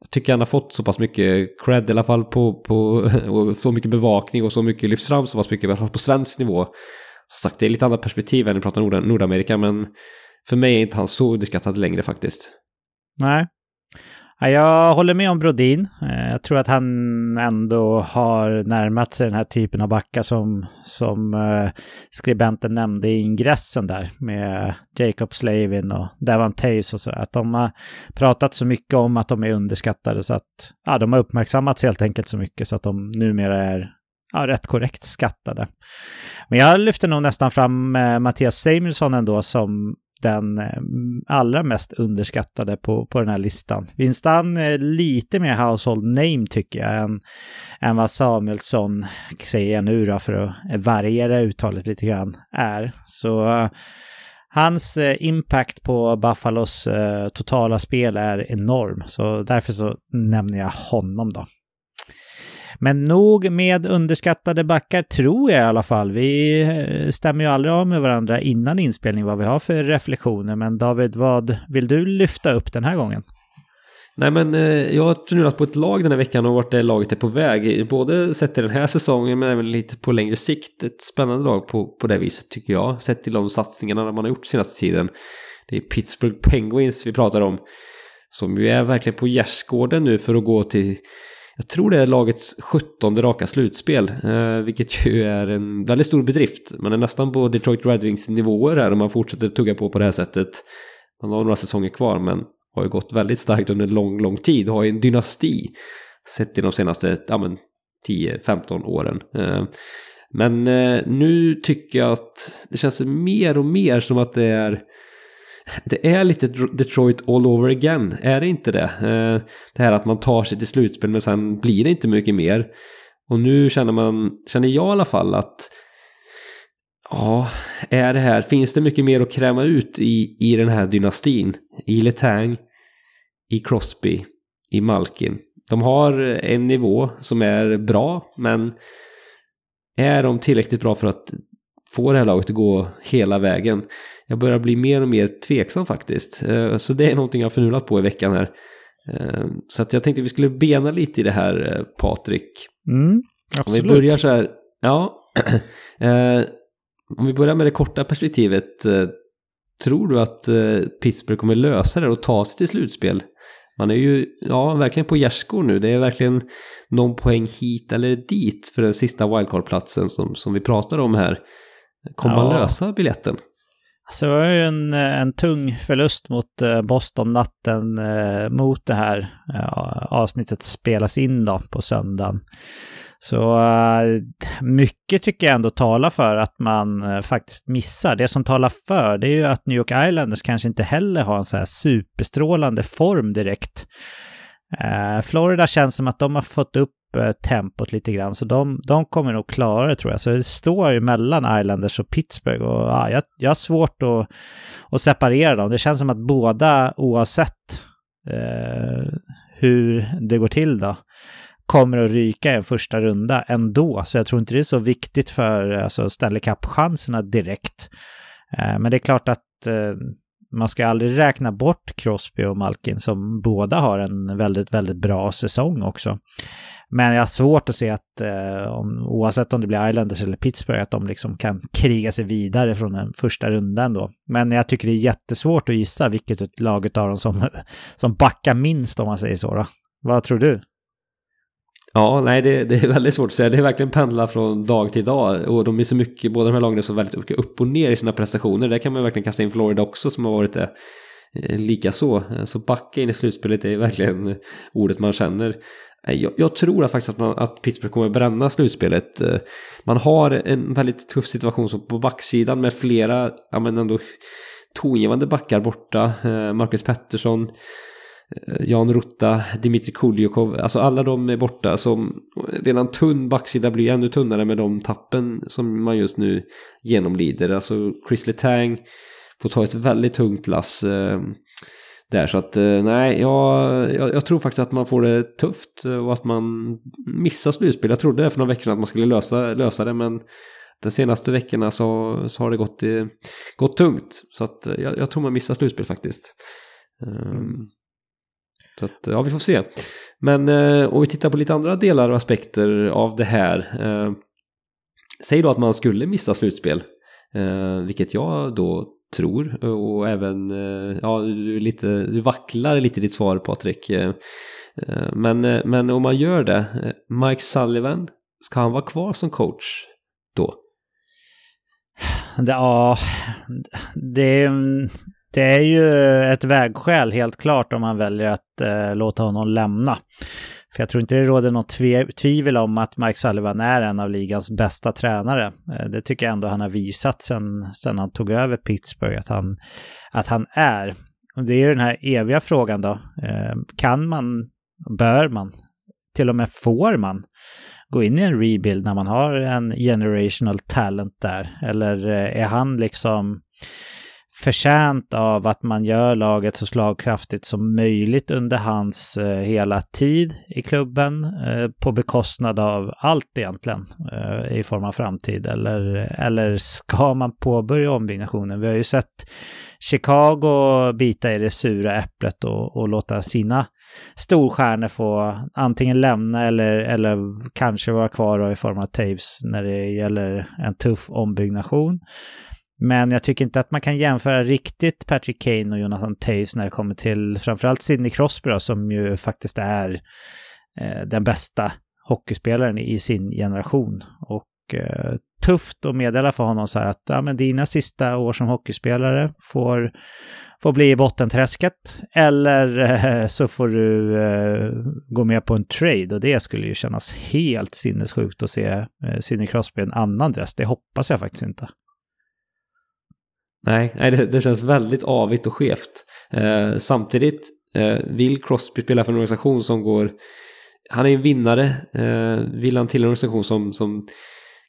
jag tycker han har fått så pass mycket cred i alla fall på, på och så mycket bevakning och så mycket lyfts fram så pass mycket i alla fall på svensk nivå. Som sagt, det är lite andra perspektiv än när vi pratar Nord Nordamerika, men för mig är inte han så underskattad längre faktiskt. Nej, jag håller med om Brodin. Eh, jag tror att han ändå har närmat sig den här typen av backar som, som eh, skribenten nämnde i ingressen där med Jacob Slavin och Devon Tays och sådär. Att de har pratat så mycket om att de är underskattade så att ja, de har uppmärksammats helt enkelt så mycket så att de numera är ja, rätt korrekt skattade. Men jag lyfter nog nästan fram eh, Mattias Samuelsson ändå som den eh, allra mest underskattade på, på den här listan. Winston är eh, lite mer household name tycker jag än, än vad Samuelsson, säger jag nu då för att variera uttalet lite grann, är. Så eh, hans impact på Buffalos totala spel är enorm. Så därför så nämner jag honom då. Men nog med underskattade backar tror jag i alla fall. Vi eh, stämmer ju aldrig av med varandra innan inspelning vad vi har för reflektioner. Men David, vad vill du lyfta upp den här gången? Nej men eh, jag har funderat på ett lag den här veckan och vart det laget är på väg. Både sett i den här säsongen men även lite på längre sikt. Ett spännande lag på, på det viset tycker jag. Sett till de satsningarna man har gjort senaste tiden. Det är Pittsburgh Penguins vi pratar om. Som ju är verkligen på gärdsgården nu för att gå till jag tror det är lagets 17 raka slutspel, eh, vilket ju är en väldigt stor bedrift. Man är nästan på Detroit Red Wings nivåer här om man fortsätter tugga på på det här sättet. Man har några säsonger kvar men har ju gått väldigt starkt under lång, lång tid. Har ju en dynasti sett i de senaste ja, men, 10-15 åren. Eh, men eh, nu tycker jag att det känns mer och mer som att det är det är lite Detroit all over again, är det inte det? Eh, det här att man tar sig till slutspel men sen blir det inte mycket mer. Och nu känner man, känner jag i alla fall att Ja, är det här, finns det mycket mer att kräma ut i, i den här dynastin? I Letang, i Crosby, i Malkin. De har en nivå som är bra, men är de tillräckligt bra för att få det här laget att gå hela vägen? jag börjar bli mer och mer tveksam faktiskt. Eh, så det är någonting jag har förnulat på i veckan här. Eh, så att jag tänkte vi skulle bena lite i det här, eh, Patrik. Mm, Om vi börjar så här, ja. Om vi börjar med det korta perspektivet. Tror du att Pittsburgh kommer lösa det och ta sig till slutspel? Man är ju ja, verkligen på gärdsgård nu. Det är verkligen någon poäng hit eller dit för den sista wildcard-platsen som, som vi pratar om här. Kommer ja. man lösa biljetten? Så det var ju en, en tung förlust mot eh, Boston natten eh, mot det här avsnittet spelas in då på söndagen. Så mycket tycker jag ändå talar för att man faktiskt missar. Det som talar för det är ju att New York Islanders kanske inte heller har en så här superstrålande form direkt. Eh, Florida känns som att de har fått upp eh, tempot lite grann. Så de, de kommer nog klara det tror jag. Så det står ju mellan Islanders och Pittsburgh och ja, jag, jag har svårt att, att separera dem. Det känns som att båda oavsett eh, hur det går till då kommer att ryka i en första runda ändå. Så jag tror inte det är så viktigt för alltså, Stanley Cup-chanserna direkt. Eh, men det är klart att eh, man ska aldrig räkna bort Crosby och Malkin som båda har en väldigt, väldigt bra säsong också. Men jag har svårt att se att eh, om, oavsett om det blir Islanders eller Pittsburgh att de liksom kan kriga sig vidare från den första rundan då. Men jag tycker det är jättesvårt att gissa vilket laget av dem som, som backar minst om man säger så. Då. Vad tror du? Ja, nej det, det, är väldigt svårt att säga. Det är verkligen pendla från dag till dag. Och de är så mycket, båda de här lagen är så väldigt mycket upp och ner i sina prestationer. Där kan man verkligen kasta in Florida också som har varit det. Eh, lika så. Så backa in i slutspelet är verkligen ordet man känner. Eh, jag, jag, tror att faktiskt att, man, att Pittsburgh kommer bränna slutspelet. Eh, man har en väldigt tuff situation på backsidan med flera, ja men ändå tongivande backar borta. Eh, Marcus Pettersson, Eh, Jan Rutta, Dimitri Kuljukov, alltså alla de är borta. Som redan tunn backsida blir ännu tunnare med de tappen som man just nu genomlider. Alltså Chris Letang får ta ett väldigt tungt lass eh, där. Så att eh, nej, jag, jag, jag, tror faktiskt att man får det tufft eh, och att man missar slutspel. Jag trodde för några veckor sedan att man skulle lösa, lösa det men de senaste veckorna så, så har det gått, gått tungt. Så att jag, jag tror man missar slutspel faktiskt. Um, så att, ja, vi får se. Men eh, om vi tittar på lite andra delar och aspekter av det här. Eh, säg då att man skulle missa slutspel. Eh, vilket jag då tror. Eh, och även, eh, ja, du, lite, du vacklar lite i ditt svar Patrik. Eh, men, men om man gör det, Mike Sullivan, ska han vara kvar som coach då? Ja, det, det det är ju ett vägskäl helt klart om man väljer att eh, låta honom lämna. För jag tror inte det råder något tvivel om att Mike Sullivan är en av ligans bästa tränare. Eh, det tycker jag ändå han har visat sen, sen han tog över Pittsburgh att han, att han är. Och det är ju den här eviga frågan då. Eh, kan man, bör man, till och med får man gå in i en rebuild när man har en generational talent där? Eller eh, är han liksom förtjänt av att man gör laget så slagkraftigt som möjligt under hans eh, hela tid i klubben eh, på bekostnad av allt egentligen eh, i form av framtid eller, eller ska man påbörja ombyggnationen? Vi har ju sett Chicago bita i det sura äpplet och, och låta sina storstjärnor få antingen lämna eller, eller kanske vara kvar i form av Taves när det gäller en tuff ombyggnation. Men jag tycker inte att man kan jämföra riktigt Patrick Kane och Jonathan Taves när det kommer till framförallt Sidney Crosby då, som ju faktiskt är eh, den bästa hockeyspelaren i sin generation. Och eh, tufft att meddela för honom så här att ja, men dina sista år som hockeyspelare får, får bli i bottenträsket. Eller eh, så får du eh, gå med på en trade och det skulle ju kännas helt sinnessjukt att se eh, Sidney Crosby i en annan dress. Det hoppas jag faktiskt inte. Nej, nej det, det känns väldigt avigt och skevt. Eh, samtidigt eh, vill Crosby spela för en organisation som går... Han är en vinnare. Eh, vill han till en organisation som, som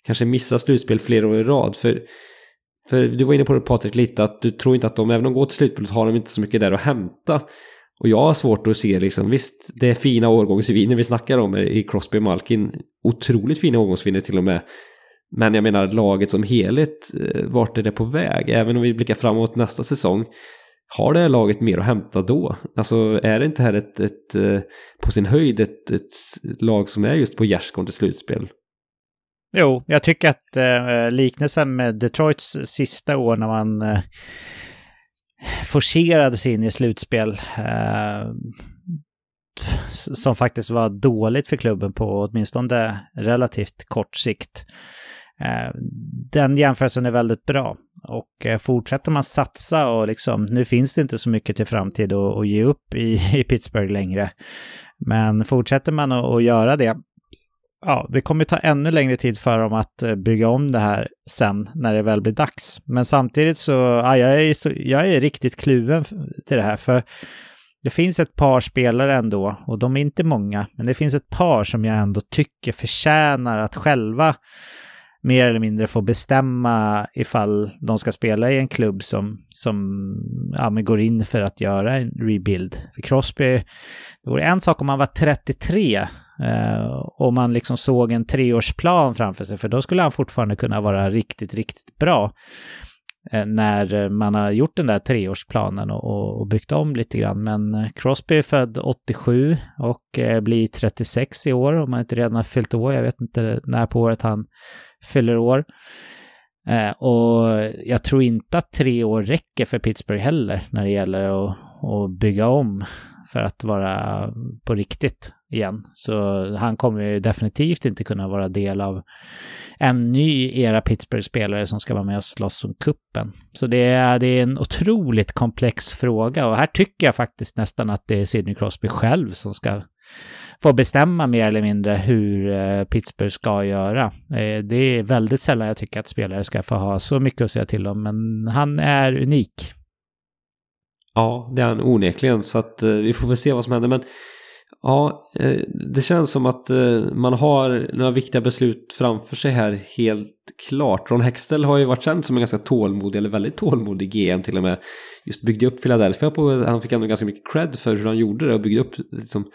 kanske missar slutspel flera år i rad. För, för du var inne på det Patrik lite att du tror inte att de, även om de går till slutspelet har de inte så mycket där att hämta. Och jag har svårt att se liksom, visst det är fina årgångsviner vi snackar om i Crosby och Malkin. Otroligt fina årgångsvinner till och med. Men jag menar laget som helhet, eh, vart är det på väg? Även om vi blickar framåt nästa säsong. Har det här laget mer att hämta då? Alltså är det inte här ett, ett eh, på sin höjd ett, ett lag som är just på gärdsgården till slutspel? Jo, jag tycker att eh, liknelsen med Detroits sista år när man eh, forcerade sig in i slutspel eh, som faktiskt var dåligt för klubben på åtminstone relativt kort sikt. Eh, den jämförelsen är väldigt bra. Och eh, fortsätter man satsa och liksom, nu finns det inte så mycket till framtid att, att ge upp i, i Pittsburgh längre. Men fortsätter man att, att göra det, ja, det kommer ta ännu längre tid för dem att eh, bygga om det här sen när det väl blir dags. Men samtidigt så, ja, jag är, jag är riktigt kluven till det här. För det finns ett par spelare ändå, och de är inte många, men det finns ett par som jag ändå tycker förtjänar att själva mer eller mindre får bestämma ifall de ska spela i en klubb som, som ja, men går in för att göra en rebuild. För Crosby, det vore en sak om han var 33 eh, och man liksom såg en treårsplan framför sig, för då skulle han fortfarande kunna vara riktigt, riktigt bra eh, när man har gjort den där treårsplanen och, och byggt om lite grann. Men eh, Crosby är född 87 och eh, blir 36 i år om han inte redan har fyllt år. Jag vet inte när på året han fyller år. Eh, och jag tror inte att tre år räcker för Pittsburgh heller när det gäller att, att bygga om för att vara på riktigt igen. Så han kommer ju definitivt inte kunna vara del av en ny era Pittsburgh-spelare som ska vara med och slåss om kuppen. Så det är, det är en otroligt komplex fråga och här tycker jag faktiskt nästan att det är Sidney Crosby själv som ska får bestämma mer eller mindre hur eh, Pittsburgh ska göra. Eh, det är väldigt sällan jag tycker att spelare ska få ha så mycket att säga till om, men han är unik. Ja, det är han onekligen, så att eh, vi får väl se vad som händer. Men ja, det känns som att man har några viktiga beslut framför sig här helt klart. Ron Hextell har ju varit känd som en ganska tålmodig, eller väldigt tålmodig GM till och med. Just byggde upp Philadelphia på, han fick ändå ganska mycket cred för hur han gjorde det och byggde upp liksom,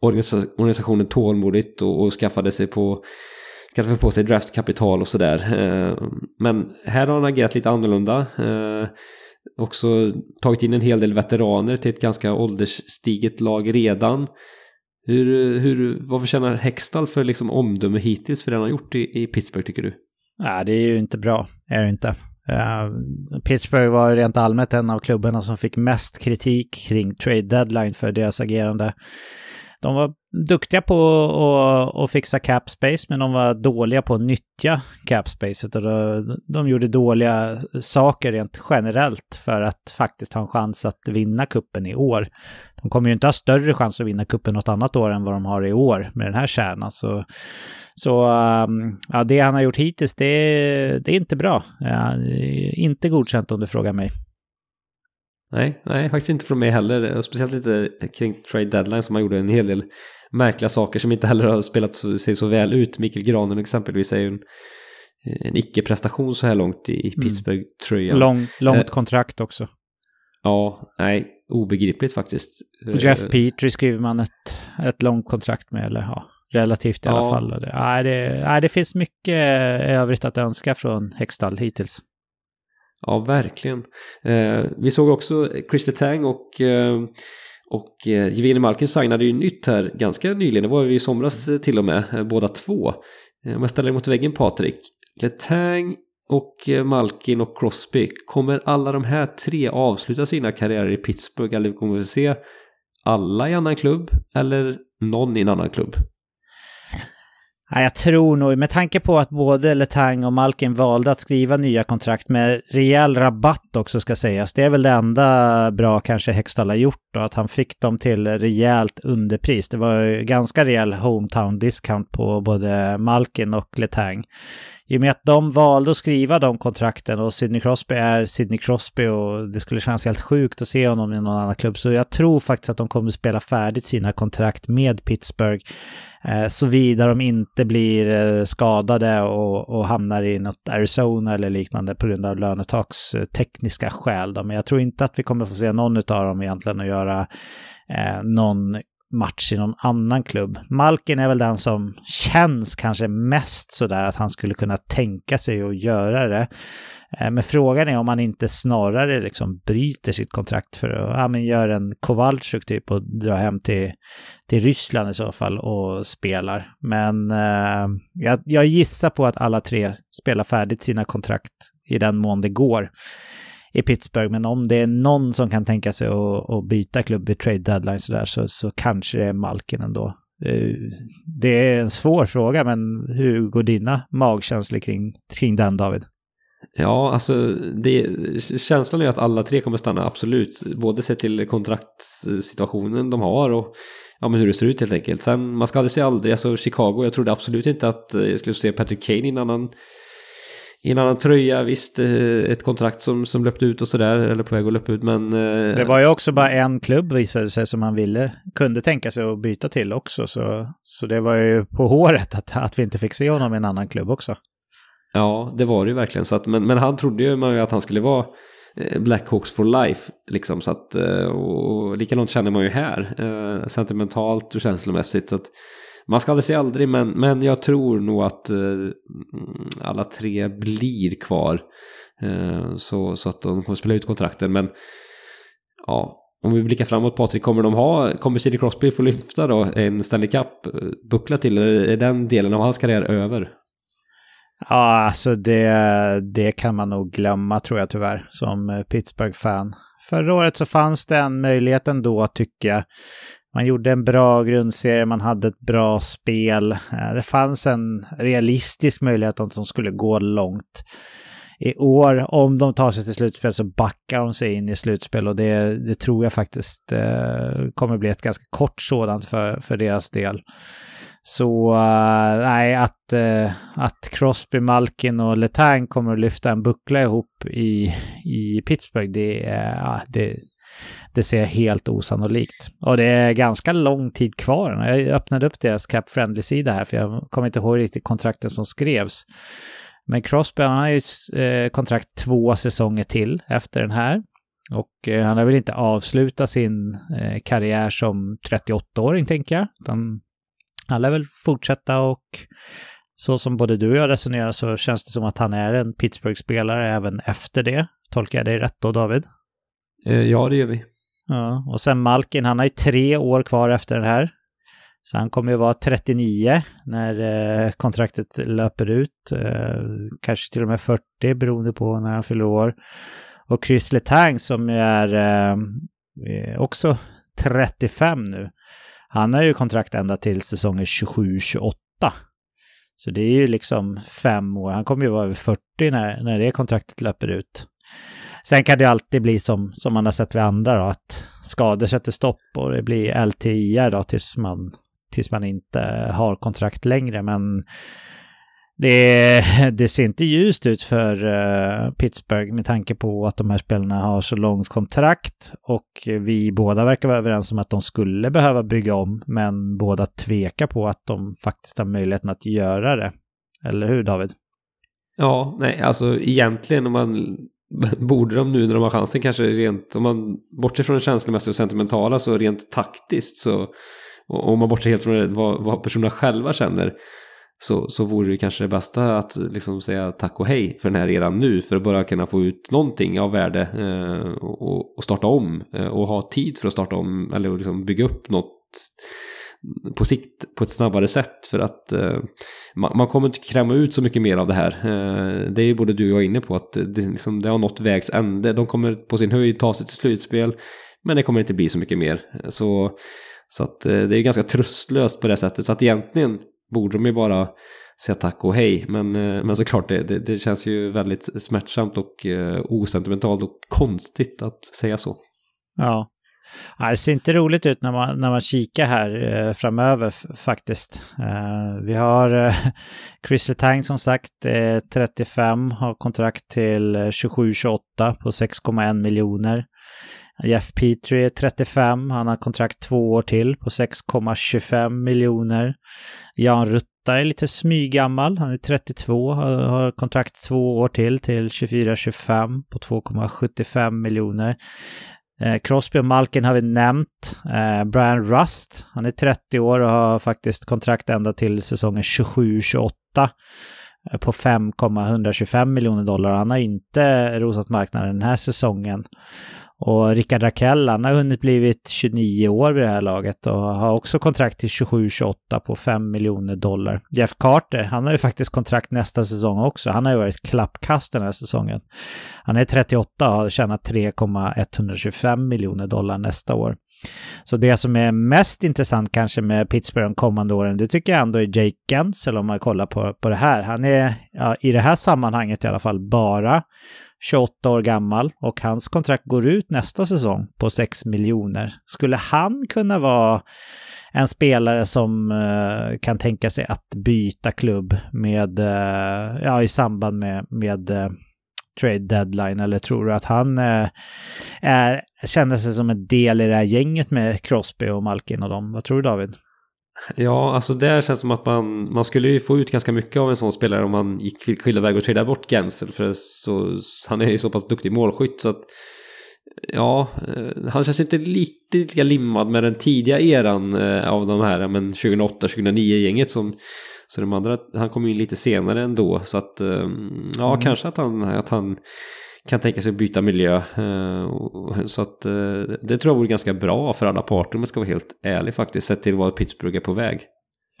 organisationen tålmodigt och, och skaffade sig på skaffade på sig draftkapital och sådär. Eh, men här har han agerat lite annorlunda. Eh, också tagit in en hel del veteraner till ett ganska åldersstiget lag redan. Hur, hur, vad förtjänar Hextall för liksom omdöme hittills för det han har gjort i, i Pittsburgh tycker du? Ja, det är ju inte bra, är det inte. Uh, Pittsburgh var rent allmänt en av klubbarna som fick mest kritik kring trade deadline för deras agerande. De var duktiga på att, att fixa capspace, men de var dåliga på att nyttja capspacet. Och då, de gjorde dåliga saker rent generellt för att faktiskt ha en chans att vinna kuppen i år. De kommer ju inte ha större chans att vinna kuppen något annat år än vad de har i år med den här kärnan. Så, så um, ja, det han har gjort hittills, det, det är inte bra. Ja, inte godkänt om du frågar mig. Nej, nej, faktiskt inte från mig heller. Speciellt inte kring trade deadline som man gjorde en hel del märkliga saker som inte heller har spelat sig så väl ut. Mikael Granen exempelvis är ju en, en icke-prestation så här långt i, i mm. Pittsburgh-tröjan. Lång, långt eh, kontrakt också. Ja, nej, obegripligt faktiskt. Jeff eh, Petrie skriver man ett, ett långt kontrakt med, eller ja, relativt i alla ja. fall. Det, nej, det, nej, det finns mycket övrigt att önska från Hextall hittills. Ja, verkligen. Eh, vi såg också Chris Letang och, eh, och eh, Jevgenij Malkin signade ju nytt här ganska nyligen. Det var ju i somras eh, till och med, eh, båda två. Eh, om jag ställer dig mot väggen Patrik. Letang och eh, Malkin och Crosby. Kommer alla de här tre avsluta sina karriärer i Pittsburgh? Eller kommer vi se alla i annan klubb? Eller någon i en annan klubb? Ja, jag tror nog, med tanke på att både Letang och Malkin valde att skriva nya kontrakt med rejäl rabatt också ska sägas. Det är väl det enda bra kanske Hextall har gjort då, att han fick dem till rejält underpris. Det var ganska rejäl hometown discount på både Malkin och Letang. I och med att de valde att skriva de kontrakten och Sidney Crosby är Sidney Crosby och det skulle kännas helt sjukt att se honom i någon annan klubb. Så jag tror faktiskt att de kommer spela färdigt sina kontrakt med Pittsburgh Eh, såvida de inte blir eh, skadade och, och, hamnar i något Arizona eller liknande på grund av lönetaks eh, tekniska skäl. Då. Men jag tror inte att vi kommer få se någon av dem egentligen att göra eh, någon match i någon annan klubb. Malkin är väl den som känns kanske mest sådär att han skulle kunna tänka sig att göra det. Eh, men frågan är om han inte snarare liksom bryter sitt kontrakt för att ja, men gör en Kowalczyk typ och dra hem till, till Ryssland i så fall och spelar. Men eh, jag, jag gissar på att alla tre spelar färdigt sina kontrakt i den mån det går i Pittsburgh. Men om det är någon som kan tänka sig att, att byta klubb i trade deadline så, där, så, så kanske det är Malkin ändå. Eh, det är en svår fråga, men hur går dina magkänslor kring, kring den, David? Ja, alltså det, känslan är att alla tre kommer stanna, absolut. Både sett till kontraktssituationen de har och ja, men hur det ser ut helt enkelt. Sen, man ska aldrig säga aldrig, alltså Chicago, jag trodde absolut inte att eh, jag skulle se Patrick Kane i en annan, i en annan tröja. Visst, eh, ett kontrakt som, som löpte ut och sådär, eller på väg att löpa ut, men... Eh, det var ju också bara en klubb visade sig som man ville, kunde tänka sig att byta till också, så, så det var ju på håret att, att vi inte fick se honom i en annan klubb också. Ja, det var det ju verkligen. Så att, men, men han trodde ju man ju att han skulle vara eh, Blackhawks for life. Liksom, så att, eh, och likadant känner man ju här. Sentimentalt och känslomässigt. Så att, man ska aldrig säga aldrig, men, men jag tror nog att eh, alla tre blir kvar. Eh, så, så att de kommer spela ut kontrakten. Men ja, om vi blickar framåt Patrik, kommer de ha, kommer Sidney Crosby få lyfta då en Stanley Cup-buckla eh, till? Eller är den delen av hans karriär över? Ja, alltså det, det kan man nog glömma tror jag tyvärr som Pittsburgh-fan. Förra året så fanns det en möjlighet ändå tycker jag. Man gjorde en bra grundserie, man hade ett bra spel. Eh, det fanns en realistisk möjlighet att de skulle gå långt. I år, om de tar sig till slutspel, så backar de sig in i slutspel och det, det tror jag faktiskt eh, kommer bli ett ganska kort sådant för, för deras del. Så uh, nej, att, uh, att Crosby, Malkin och Letang kommer att lyfta en buckla ihop i, i Pittsburgh, det, uh, det, det ser helt osannolikt. Och det är ganska lång tid kvar. Jag öppnade upp deras Cap Friendly-sida här, för jag kommer inte ihåg riktigt kontrakten som skrevs. Men Crosby han har ju eh, kontrakt två säsonger till efter den här. Och eh, han har väl inte avslutat sin eh, karriär som 38-åring, tänker jag. Utan han lär väl fortsätta och så som både du och jag resonerar så känns det som att han är en Pittsburgh-spelare även efter det. Tolkar jag dig rätt då, David? Eh, ja, det gör vi. Ja, och sen Malkin, han har ju tre år kvar efter det här. Så han kommer ju vara 39 när eh, kontraktet löper ut. Eh, kanske till och med 40 beroende på när han fyller år. Och Chris Letang som är eh, eh också 35 nu. Han har ju kontrakt ända till säsongen 27-28. Så det är ju liksom fem år. Han kommer ju vara över 40 när, när det kontraktet löper ut. Sen kan det alltid bli som, som man har sett vid andra då, att skador sätter stopp och det blir LTIR då tills man, tills man inte har kontrakt längre. Men det, det ser inte ljust ut för uh, Pittsburgh med tanke på att de här spelarna har så långt kontrakt och vi båda verkar vara överens om att de skulle behöva bygga om men båda tvekar på att de faktiskt har möjligheten att göra det. Eller hur David? Ja, nej, alltså egentligen om man borde de nu när de har chansen kanske rent, om man bortser från det känslomässiga och sentimentala så rent taktiskt så, och om man bortser helt från det, vad, vad personerna själva känner så, så vore det kanske det bästa att liksom säga tack och hej för den här eran nu för att bara kunna få ut någonting av värde eh, och, och, starta om eh, och ha tid för att starta om eller liksom bygga upp något på sikt på ett snabbare sätt för att eh, man, man, kommer inte kräma ut så mycket mer av det här. Eh, det är ju både du och jag inne på att det, liksom, det har nått vägs ände. De kommer på sin höjd ta sig till slutspel men det kommer inte bli så mycket mer. Så, så att eh, det är ganska tröstlöst på det sättet. Så att egentligen borde de ju bara säga tack och hej. Men, eh, men såklart, det, det, det känns ju väldigt smärtsamt och eh, osentimentalt och konstigt att säga så. Ja det ser inte roligt ut när man, när man kikar här eh, framöver faktiskt. Eh, vi har eh, Chris Letang som sagt, eh, 35, har kontrakt till eh, 27-28 på 6,1 miljoner. Jeff Petrie är 35, han har kontrakt två år till på 6,25 miljoner. Jan Rutta är lite smygammal, han är 32, har kontrakt två år till till 24-25 på 2,75 miljoner. Eh, Crosby och Malkin har vi nämnt. Eh, Brian Rust, han är 30 år och har faktiskt kontrakt ända till säsongen 27-28 eh, på 5,125 miljoner dollar. Han har inte rosat marknaden den här säsongen. Och Rickard Rakell, han har hunnit blivit 29 år vid det här laget och har också kontrakt till 27-28 på 5 miljoner dollar. Jeff Carter, han har ju faktiskt kontrakt nästa säsong också. Han har ju varit klappkast den här säsongen. Han är 38 och har tjänat 3,125 miljoner dollar nästa år. Så det som är mest intressant kanske med Pittsburgh de kommande åren, det tycker jag ändå är Jake Gensel om man kollar på, på det här. Han är ja, i det här sammanhanget i alla fall bara 28 år gammal och hans kontrakt går ut nästa säsong på 6 miljoner. Skulle han kunna vara en spelare som uh, kan tänka sig att byta klubb med, uh, ja, i samband med, med uh, trade deadline eller tror du att han är, känner sig som en del i det här gänget med Crosby och Malkin och dem? Vad tror du David? Ja, alltså det känns som att man, man skulle ju få ut ganska mycket av en sån spelare om man gick skilda vägar och tradade bort Gensel. För så, han är ju så pass duktig målskytt så att Ja, eh, han känns inte lite lika limmad med den tidiga eran eh, av de här, men 2008-2009 gänget som så de andra, han kom in lite senare ändå så att ehm, ja, mm. kanske att han, att han kan tänka sig byta miljö. Eh, så att eh, det tror jag vore ganska bra för alla parter om jag ska vara helt ärlig faktiskt, sett till vad Pittsburgh är på väg.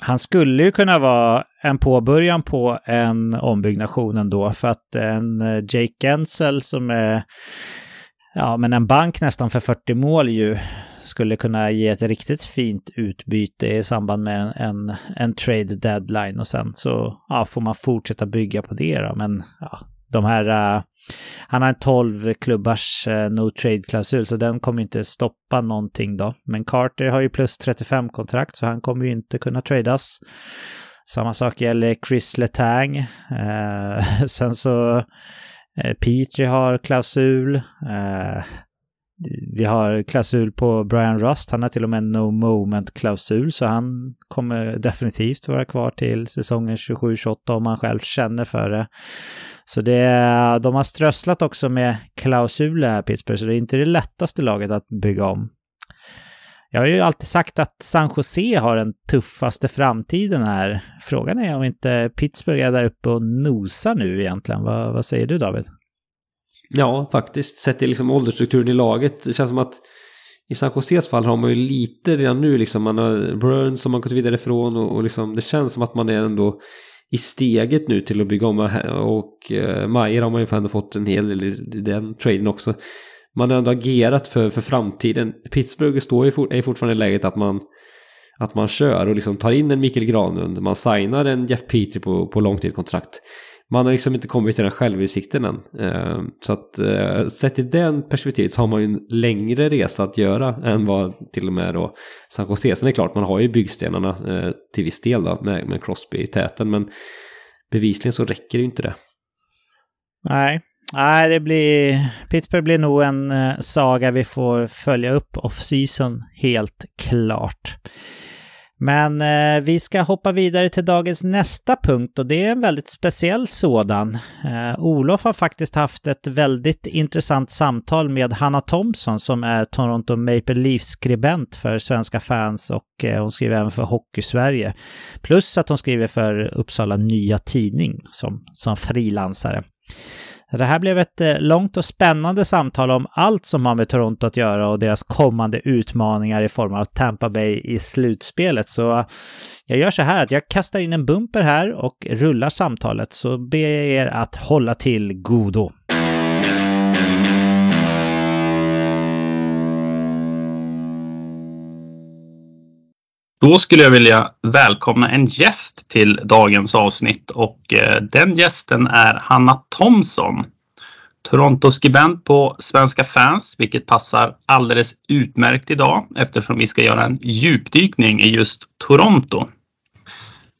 Han skulle ju kunna vara en påbörjan på en ombyggnation ändå, för att en eh, Jake Gensel som är ja, men en bank nästan för 40 mål ju skulle kunna ge ett riktigt fint utbyte i samband med en, en trade deadline och sen så ja, får man fortsätta bygga på det då. Men ja, de här uh, han har en 12 klubbars eh, no trade-klausul så den kommer inte stoppa någonting då. Men Carter har ju plus 35 kontrakt så han kommer ju inte kunna tradas. Samma sak gäller Chris Letang. Eh, sen så eh, Petri har klausul. Eh, vi har klausul på Brian Rust. Han har till och med en no moment-klausul så han kommer definitivt vara kvar till säsongen 27-28 om han själv känner för det. Så det, de har strösslat också med klausuler här Pittsburgh, så det är inte det lättaste laget att bygga om. Jag har ju alltid sagt att San Jose har den tuffaste framtiden här. Frågan är om inte Pittsburgh är där uppe och nosar nu egentligen. Vad, vad säger du David? Ja, faktiskt. Sett till liksom åldersstrukturen i laget. Det känns som att i San Joses fall har man ju lite redan nu liksom. Man har Burns som man gått vidare ifrån och, och liksom det känns som att man är ändå i steget nu till att bygga om och eh, Mayer har man ju ändå fått en hel del i den traden också. Man har ändå agerat för, för framtiden. Pittsburgh står ju for, är fortfarande i läget att man att man kör och liksom tar in en Mikael Granlund, man signar en Jeff Petrie på, på långtidskontrakt man har liksom inte kommit till den självinsikten än. Eh, så att eh, sett i den perspektivet så har man ju en längre resa att göra än vad till och med då San Jose. Sen är det klart, man har ju byggstenarna eh, till viss del då med, med Crosby i täten. Men bevisligen så räcker det ju inte det. Nej, Nej, det blir... Pittsburgh blir nog en eh, saga vi får följa upp off-season helt klart. Men eh, vi ska hoppa vidare till dagens nästa punkt och det är en väldigt speciell sådan. Eh, Olof har faktiskt haft ett väldigt intressant samtal med Hanna Thompson som är Toronto Maple Leafs-skribent för svenska fans och eh, hon skriver även för Hockeysverige. Plus att hon skriver för Uppsala Nya Tidning som, som frilansare. Det här blev ett eh, långt och spännande samtal om allt som har med Toronto att göra och deras kommande utmaningar i form av Tampa Bay i slutspelet. Så eh, jag gör så här att jag kastar in en bumper här och rullar samtalet så ber jag er att hålla till godo. Då skulle jag vilja välkomna en gäst till dagens avsnitt och eh, den gästen är Hanna Thomsson. Toronto-skribent på Svenska fans, vilket passar alldeles utmärkt idag eftersom vi ska göra en djupdykning i just Toronto.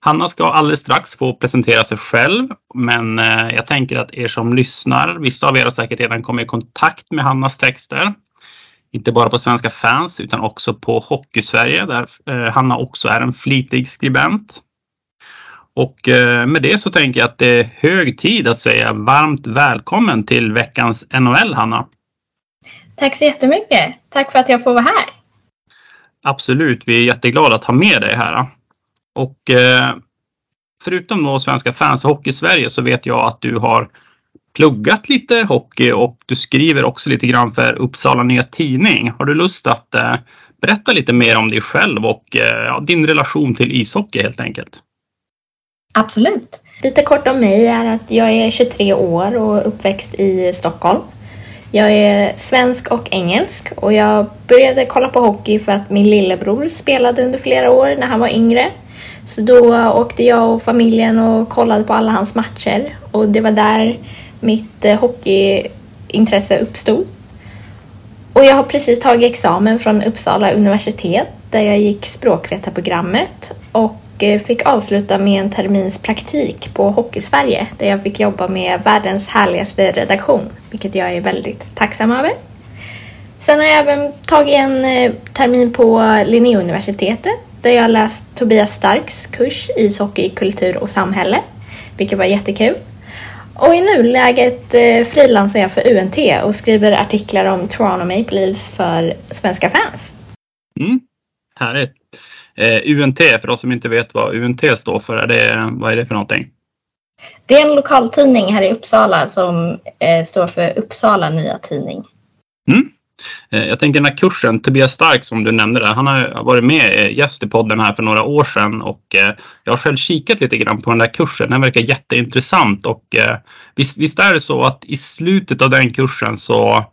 Hanna ska alldeles strax få presentera sig själv, men eh, jag tänker att er som lyssnar, vissa av er har säkert redan kommit i kontakt med Hannas texter inte bara på Svenska fans utan också på Hockeysverige där eh, Hanna också är en flitig skribent. Och eh, med det så tänker jag att det är hög tid att säga varmt välkommen till veckans NHL, Hanna. Tack så jättemycket. Tack för att jag får vara här. Absolut, vi är jätteglada att ha med dig här. Och eh, förutom då Svenska fans och Hockeysverige så vet jag att du har pluggat lite hockey och du skriver också lite grann för Uppsala Nya Tidning. Har du lust att eh, berätta lite mer om dig själv och eh, din relation till ishockey helt enkelt? Absolut. Lite kort om mig är att jag är 23 år och uppväxt i Stockholm. Jag är svensk och engelsk och jag började kolla på hockey för att min lillebror spelade under flera år när han var yngre. Så då åkte jag och familjen och kollade på alla hans matcher och det var där mitt eh, hockeyintresse uppstod. Och jag har precis tagit examen från Uppsala universitet där jag gick språkvetarprogrammet och eh, fick avsluta med en termins praktik på Hockeysverige där jag fick jobba med världens härligaste redaktion, vilket jag är väldigt tacksam över. Sen har jag även tagit en eh, termin på Linnéuniversitetet där jag läst Tobias Starks kurs Ishockey, kultur och samhälle, vilket var jättekul. Och i nuläget eh, frilansar jag för UNT och skriver artiklar om Toronto Maple Leafs för svenska fans. Mm, härligt. Eh, UNT, för oss som inte vet vad UNT står för, är det, vad är det för någonting? Det är en lokaltidning här i Uppsala som eh, står för Uppsala Nya Tidning. Mm. Eh, jag tänker den här kursen, Tobias Stark som du nämnde där, han har varit med eh, gäst i podden här för några år sedan och eh, jag har själv kikat lite grann på den där kursen. Den verkar jätteintressant och visst, visst är det så att i slutet av den kursen så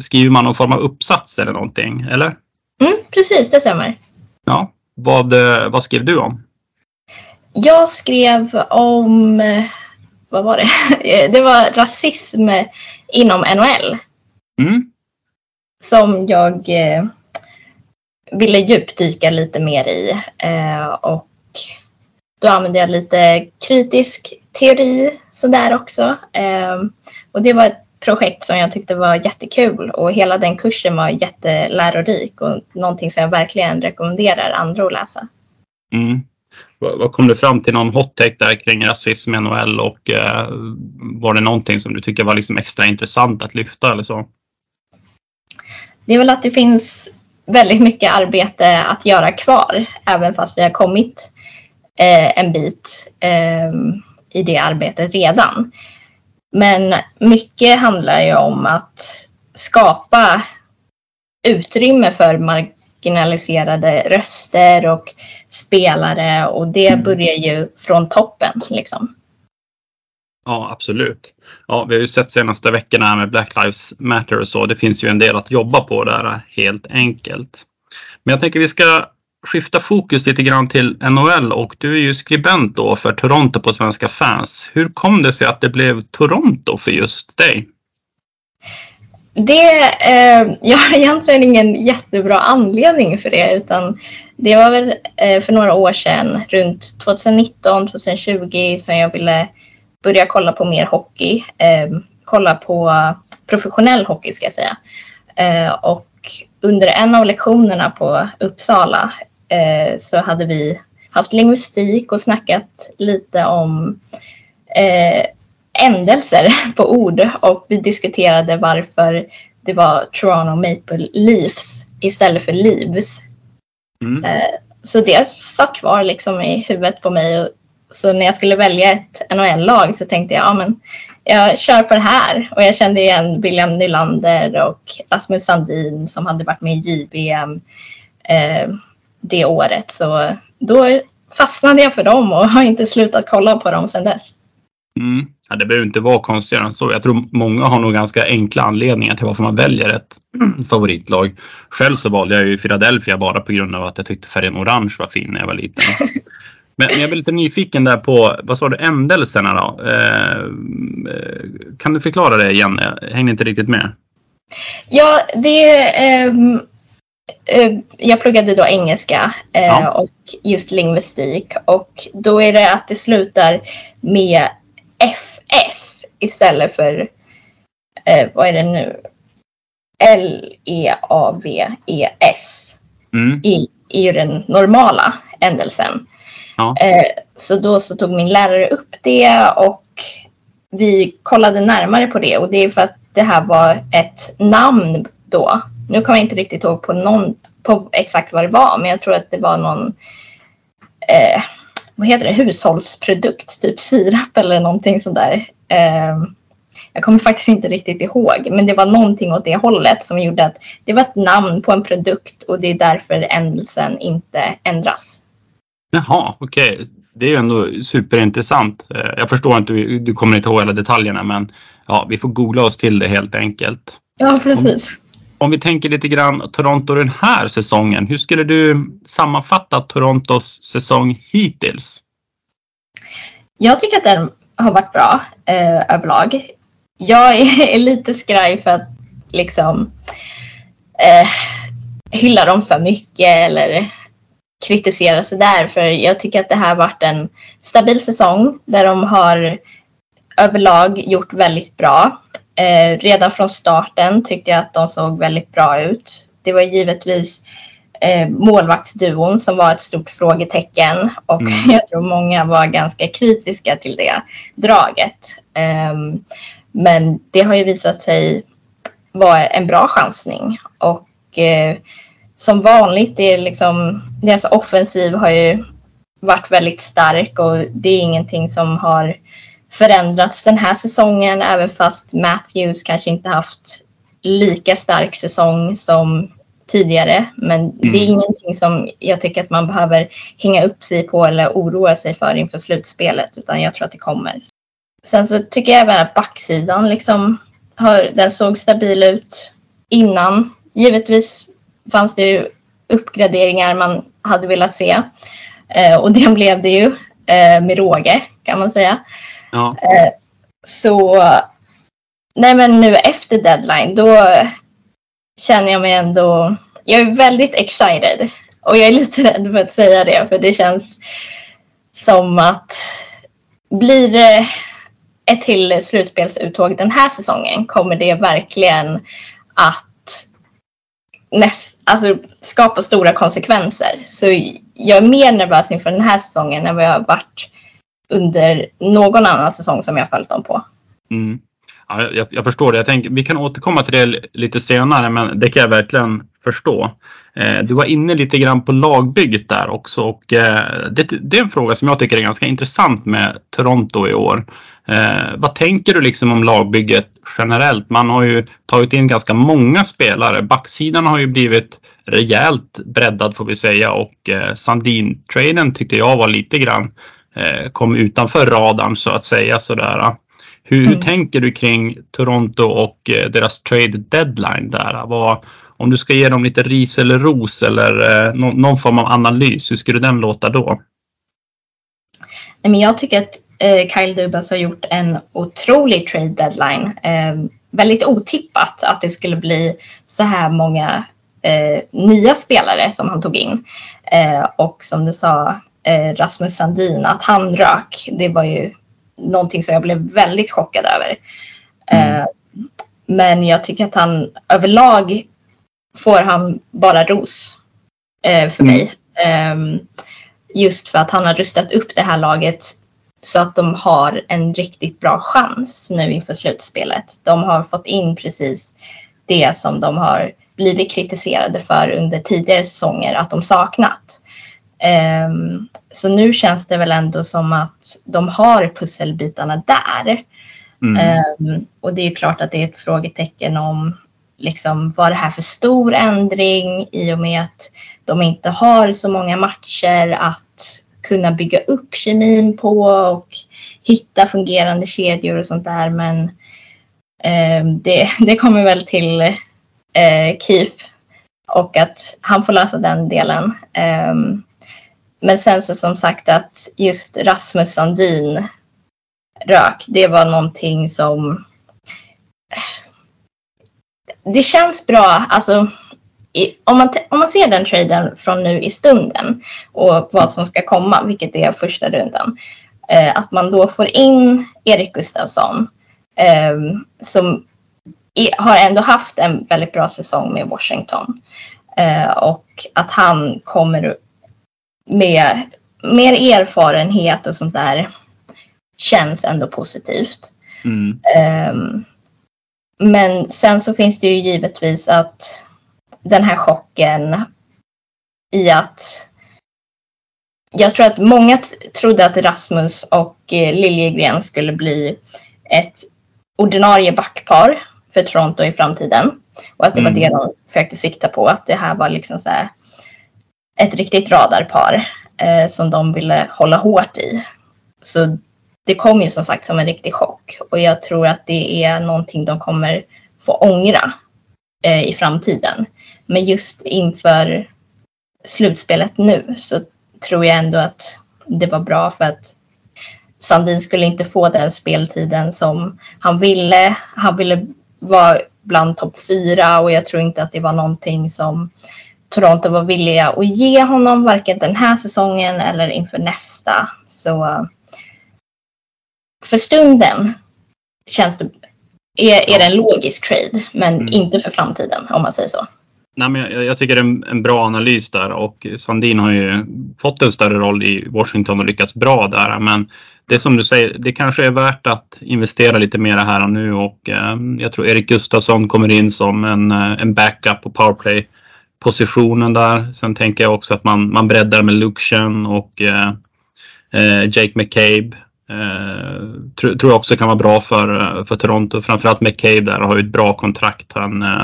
skriver man någon form av uppsats eller någonting, eller? Mm, precis, det stämmer. Ja, vad, vad skrev du om? Jag skrev om, vad var det? Det var rasism inom NHL. Mm. Som jag eh, ville djupdyka lite mer i. Eh, och då använde jag lite kritisk teori sådär också. Eh, och det var ett projekt som jag tyckte var jättekul och hela den kursen var jättelärorik och någonting som jag verkligen rekommenderar andra att läsa. Mm. Vad kom du fram till någon hot take där kring rasism i NHL och eh, var det någonting som du tycker var liksom extra intressant att lyfta eller så? Det är väl att det finns väldigt mycket arbete att göra kvar, även fast vi har kommit eh, en bit eh, i det arbetet redan. Men mycket handlar ju om att skapa utrymme för marginaliserade röster och spelare och det Mm. börjar ju från toppen. Liksom. Ja, absolut. Ja, vi har ju sett senaste veckorna här med Black Lives Matter och så. Det finns ju en del att jobba på där helt enkelt. Men jag tänker vi ska skifta fokus lite grann till NHL och du är ju skribent då för Toronto på Svenska fans. Hur kom det sig att det blev Toronto för just dig? Det, eh, jag har egentligen ingen jättebra anledning för det utan det var väl eh, för några år sedan, runt 2019, 2020 som jag ville börja kolla på mer hockey. Eh, kolla på professionell hockey ska jag säga. Eh, och under en av lektionerna på Uppsala eh, så hade vi haft lingvistik och snackat lite om eh, ändelser på ord och vi diskuterade varför det var Toronto Maple Leafs istället för Leaves. Mm. Så det satt kvar liksom i huvudet på mig. Så när jag skulle välja ett NHL-lag så tänkte jag, ja men jag kör på det här. Och jag kände igen William Nylander och Rasmus Sandin som hade varit med i JBM eh, det året. Så då fastnade jag för dem och har inte slutat kolla på dem sedan dess. Mm. Ja, det behöver inte vara konstigare än så. Jag tror många har nog ganska enkla anledningar till varför man väljer ett favoritlag. Själv så valde jag ju Philadelphia bara på grund av att jag tyckte färgen orange var fin när jag var liten. Men men jag blir lite nyfiken där på, vad sa du, ändelserna då? Eh, eh, kan du förklara det igen? Jag hängde inte riktigt med. Ja, det ehm, eh, jag pluggade då engelska eh, Ja. och just lingvistik och då är det att det slutar med FS istället för, eh, vad är det nu? L-E-A-V-E-S Mm. i, i ju den normala ändelsen. Ja. Eh, så då så tog min lärare upp det och vi kollade närmare på det och det är för att det här var ett namn då. Nu kommer jag inte riktigt ihåg på, någon, på exakt vad det var men jag tror att det var någon eh, vad heter det, hushållsprodukt, typ sirap eller någonting sådär. Eh, jag kommer faktiskt inte riktigt ihåg, men det var någonting åt det hållet som gjorde att det var ett namn på en produkt och det är därför ändelsen inte ändras. Jaha, okej. Det är ju ändå superintressant. Eh, Jag förstår inte, du kommer inte ihåg alla detaljerna, men ja, vi får googla oss till det helt enkelt. Ja, precis. Om vi tänker lite grann Toronto den här säsongen. Hur skulle du sammanfatta Torontos säsong hittills? Jag tycker att den har varit bra eh, överlag. Jag är, är lite skraj för att liksom eh, hylla dem för mycket eller kritisera sig där. För jag tycker att det här varit en stabil säsong där de har överlag gjort väldigt bra. Eh, redan från starten tyckte jag att de såg väldigt bra ut. Det var givetvis eh, målvaktsduon som var ett stort frågetecken och Mm. jag tror många var ganska kritiska till det draget. Ehm, men det har ju visat sig vara en bra chansning och eh, som vanligt är liksom deras offensiv har ju varit väldigt stark och det är ingenting som har förändrats den här säsongen även fast Matthews kanske inte haft lika stark säsong som tidigare. Men det är Mm. ingenting som jag tycker att man behöver hänga upp sig på eller oroa sig för inför slutspelet utan jag tror att det kommer. Sen så tycker jag även att backsidan liksom har, den såg stabil ut innan. Givetvis fanns det ju uppgraderingar man hade velat se. Eh, och det blev det ju eh, med råge kan man säga. Ja, Så nej men nu efter deadline då känner jag mig ändå, jag är väldigt excited. Och jag är lite rädd för att säga det för det känns som att blir det ett till slutspelsuttåg den här säsongen kommer det verkligen att näst, alltså, skapa stora konsekvenser. Så jag är mer nervös inför den här säsongen än vad jag har varit under någon annan säsong som jag följt dem på. mm. ja jag, jag förstår det. Jag tänker, vi kan återkomma till det lite senare, men det kan jag verkligen förstå. Eh, du var inne lite grann på lagbygget där också och eh, det, det, är en fråga som jag tycker är ganska intressant med Toronto i år. Eh, vad tänker du liksom om lagbygget generellt? Man har ju tagit in ganska många spelare. Backsidan har ju blivit rejält breddad får vi säga och eh, Sandin-traden tyckte jag var lite grann eh, kom utanför radarn så att säga sådär. Hur, mm. hur tänker du kring Toronto och eh, deras trade deadline där? Vad, om du ska ge dem lite ris eller ros eller eh, någon, någon, form av analys, hur skulle den låta då? Men jag tycker att Kyle Dubas har gjort en otrolig trade deadline. Eh, väldigt otippat att det skulle bli så här många eh, nya spelare som han tog in. Eh, och som du sa, eh, Rasmus Sandin, att han rök, det var ju någonting som jag blev väldigt chockad över. Mm. men jag tycker att han överlag får han bara ros eh, för mm. mig. Eh, just för att han har rustat upp det här laget så att de har en riktigt bra chans nu inför slutspelet. De har fått in precis det som de har blivit kritiserade för under tidigare säsonger att de saknat. Um, så nu känns det väl ändå som att de har pusselbitarna där. Mm. Um, och det är klart att det är ett frågetecken om liksom, var det här för stor ändring i och med att de inte har så många matcher att kunna bygga upp kemin på och hitta fungerande kedjor och sånt där. Men eh, det, det kommer väl till eh, Keith och att han får lösa den delen. Eh, men sen så som sagt att just Rasmus Sandin rök, det var någonting som eh, det känns bra, alltså i, om, man, om man ser den traden från nu i stunden och vad som ska komma, vilket är första rundan, eh, att man då får in Erik Gustafsson eh, som är, har ändå haft en väldigt bra säsong med Washington eh, och att han kommer med mer erfarenhet och sånt där känns ändå positivt. Mm. Um, men sen så finns det ju givetvis att den här chocken i att jag tror att många trodde att Rasmus och eh, Liljegren skulle bli ett ordinarie backpar för Toronto i framtiden. Och att det mm. var det de försökte sikta på, att det här var liksom så ett riktigt radarpar eh, som de ville hålla hårt i. Så det kom ju som sagt som en riktig chock och jag tror att det är någonting de kommer få ångra eh, i framtiden. Men just inför slutspelet nu så tror jag ändå att det var bra för att Sandin skulle inte få den speltiden som han ville. Han ville vara bland topp fyra och jag tror inte att det var någonting som Toronto var villiga att ge honom varken den här säsongen eller inför nästa. Så för stunden känns det, är, är det en logisk trade, men mm. inte för framtiden om man säger så. Nej, men jag, jag tycker det är en, en, bra analys där och Sandin har ju fått en större roll i Washington och lyckats bra där. Men det som du säger, det kanske är värt att investera lite mer här och nu och eh, jag tror Erik Gustafsson kommer in som en, eh, en backup på powerplay positionen där. Sen tänker jag också att man, man breddar med Luxian och eh, eh Jake McCabe Eh, tror, tror jag också kan vara bra för, eh, för Toronto. Framförallt McCabe där har ju ett bra kontrakt. Han eh,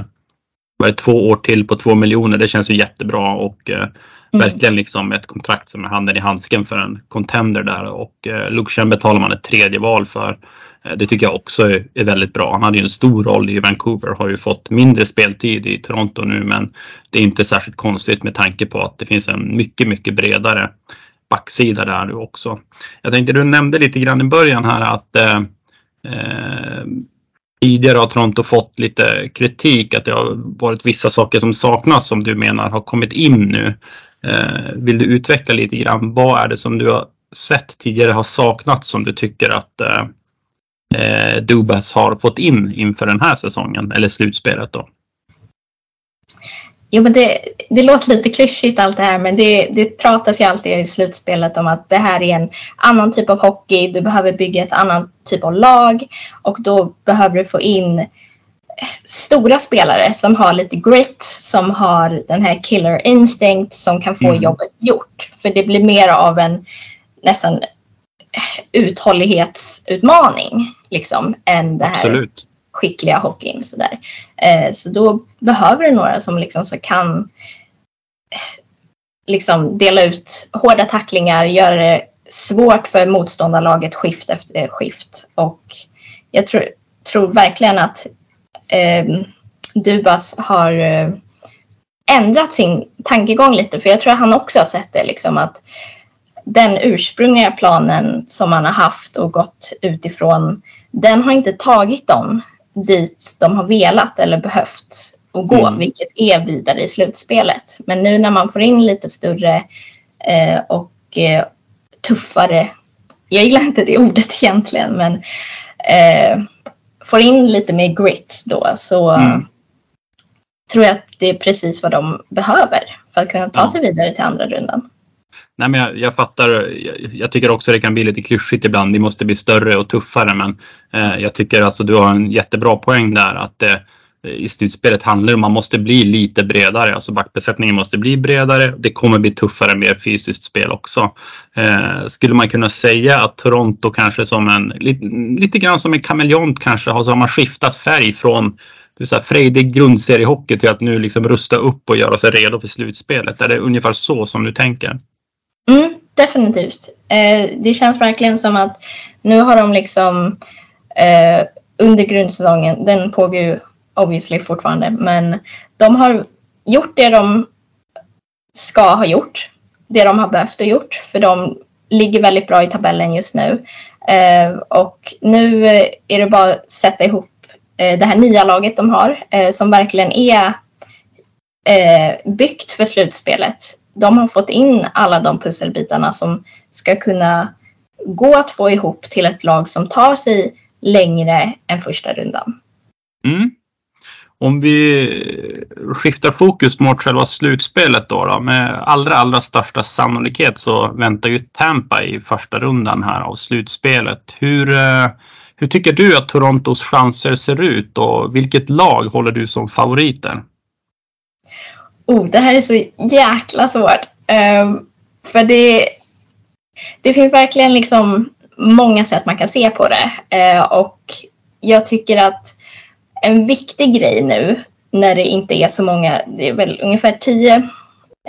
var två år till på två miljoner. Det känns ju jättebra och eh, mm. verkligen liksom ett kontrakt som är handen i handsken för en contender där och eh, Luxian betalar man ett tredje val för. Eh, det tycker jag också är, är, väldigt bra. Han hade ju en stor roll i Vancouver, har ju fått mindre speltid i Toronto nu, men det är inte särskilt konstigt med tanke på att det finns en mycket, mycket bredare backsida där nu också. Jag tänkte du nämnde lite grann i början här att eh, eh, tidigare har Toronto fått lite kritik att det har varit vissa saker som saknas som du menar har kommit in nu. Eh, vill du utveckla lite grann? Vad är det som du har sett tidigare har saknats som du tycker att eh, eh Dubas har fått in inför den här säsongen eller slutspelet då? Jo, men det, det låter lite klyschigt allt det här, men det, det pratas ju alltid i slutspelet om att det här är en annan typ av hockey. Du behöver bygga ett annat typ av lag och då behöver du få in stora spelare som har lite grit, som har den här killer instinct som kan få mm. jobbet gjort. För det blir mer av en nästan uthållighetsutmaning liksom, än det här Absolut skickliga hockeyn. Sådär. Eh, så då behöver du några som liksom så kan eh, liksom dela ut hårda tacklingar, göra det svårt för motståndarlaget skift efter eh, skift. Och jag tror, tror verkligen att eh, Dubas har eh, ändrat sin tankegång lite. För jag tror att han också har sett det liksom att den ursprungliga planen som man har haft och gått utifrån, den har inte tagit dem dit de har velat eller behövt att gå, mm. vilket är vidare i slutspelet. Men nu när man får in lite större eh, och eh, tuffare, jag gillar inte det ordet egentligen, men eh, får in lite mer grit då så mm. tror jag att det är precis vad de behöver för att kunna ta ja. sig vidare till andra rundan. Nej, men jag, jag fattar. Jag, jag, tycker också det kan bli lite klyschigt ibland. Vi måste bli större och tuffare. Men eh, jag tycker alltså du har en jättebra poäng där. Att eh, i slutspelet handlar det om att man måste bli lite bredare. Alltså backbesättningen måste bli bredare. Det kommer bli tuffare, mer fysiskt spel också. Eh, skulle man kunna säga att Toronto kanske som en, lite, lite grann som en kameleont kanske har, har man skiftat färg från du så här, frejdig grundseriehockey till att nu liksom rusta upp och göra sig redo för slutspelet. Är det ungefär så som du tänker? Mm, definitivt. Eh, det känns verkligen som att nu har de liksom eh, under grundsäsongen, den pågår ju obviously fortfarande, men de har gjort det de ska ha gjort. Det de har behövt ha gjort, för de ligger väldigt bra i tabellen just nu. Eh, och nu eh, är det bara att sätta ihop eh, det här nya laget de har, eh, som verkligen är eh, byggt för slutspelet. De har fått in alla de pusselbitarna som ska kunna gå att få ihop till ett lag som tar sig längre än första rundan. Mm. Om vi skiftar fokus mot själva slutspelet då, då, med allra, allra största sannolikhet så väntar ju Tampa i första rundan här av slutspelet. Hur, eh, hur tycker du att Torontos chanser ser ut och vilket lag håller du som favoriter? Oh, det här är så jäkla svårt. Um, för det, det finns verkligen liksom många sätt man kan se på det. Uh, och jag tycker att en viktig grej nu när det inte är så många, det är väl ungefär tio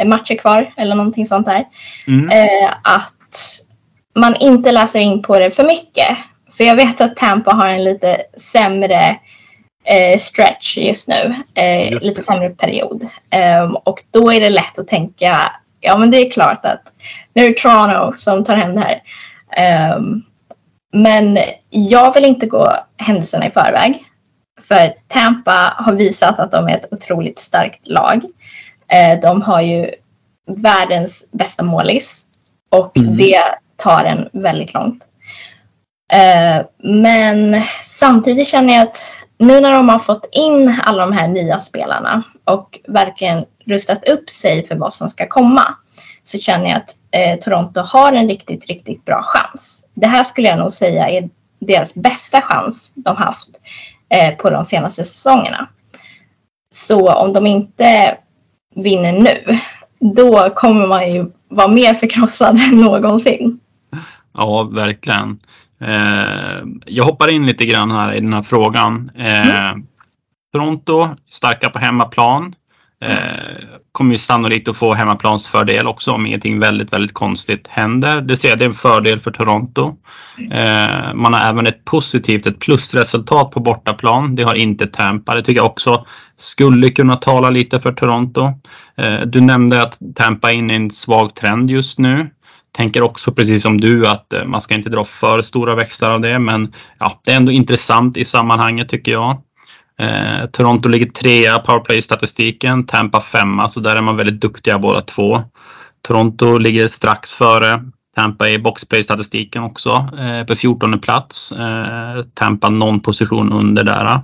matcher kvar eller någonting sånt där. Mm. Eh, att man inte läser in på det för mycket. För jag vet att Tampa har en lite sämre eh, stretch just nu. Eh, just lite sämre period. Ehm, och då är det lätt att tänka, ja men det är klart att nu är det Toronto som tar hem det här. Ehm, men jag vill inte gå händelserna i förväg. För Tampa har visat att de är ett otroligt starkt lag. Eh, de har ju världens bästa målis och mm. det tar en väldigt långt. Eh, men samtidigt känner jag att nu när de har fått in alla de här nya spelarna och verkligen rustat upp sig för vad som ska komma så känner jag att eh, Toronto har en riktigt, riktigt bra chans. Det här skulle jag nog säga är deras bästa chans de haft Eh, på de senaste säsongerna. Så om de inte vinner nu, då kommer man ju vara mer förkrossad än någonsin. Ja, verkligen. Eh, jag hoppar in lite grann här i den här frågan. Eh, mm. Toronto, starka på hemmaplan. Eh, kommer ju sannolikt att få hemmaplansfördel också om ingenting väldigt, väldigt konstigt händer. Det ser jag, det är en fördel för Toronto. Eh, man har även ett positivt, ett plusresultat på bortaplan. Det har inte Tampa. Det tycker jag också skulle kunna tala lite för Toronto. Eh, du nämnde att Tampa är inne i en svag trend just nu. Tänker också precis som du att eh, man ska inte dra för stora växlar av det, men ja, det är ändå intressant i sammanhanget tycker jag. Eh, Toronto ligger trea powerplay-statistiken, Tampa femma, så där är man väldigt duktiga båda två. Toronto ligger strax före Tampa i boxplay-statistiken också eh, på 14 plats. Eh, Tampa någon position under där.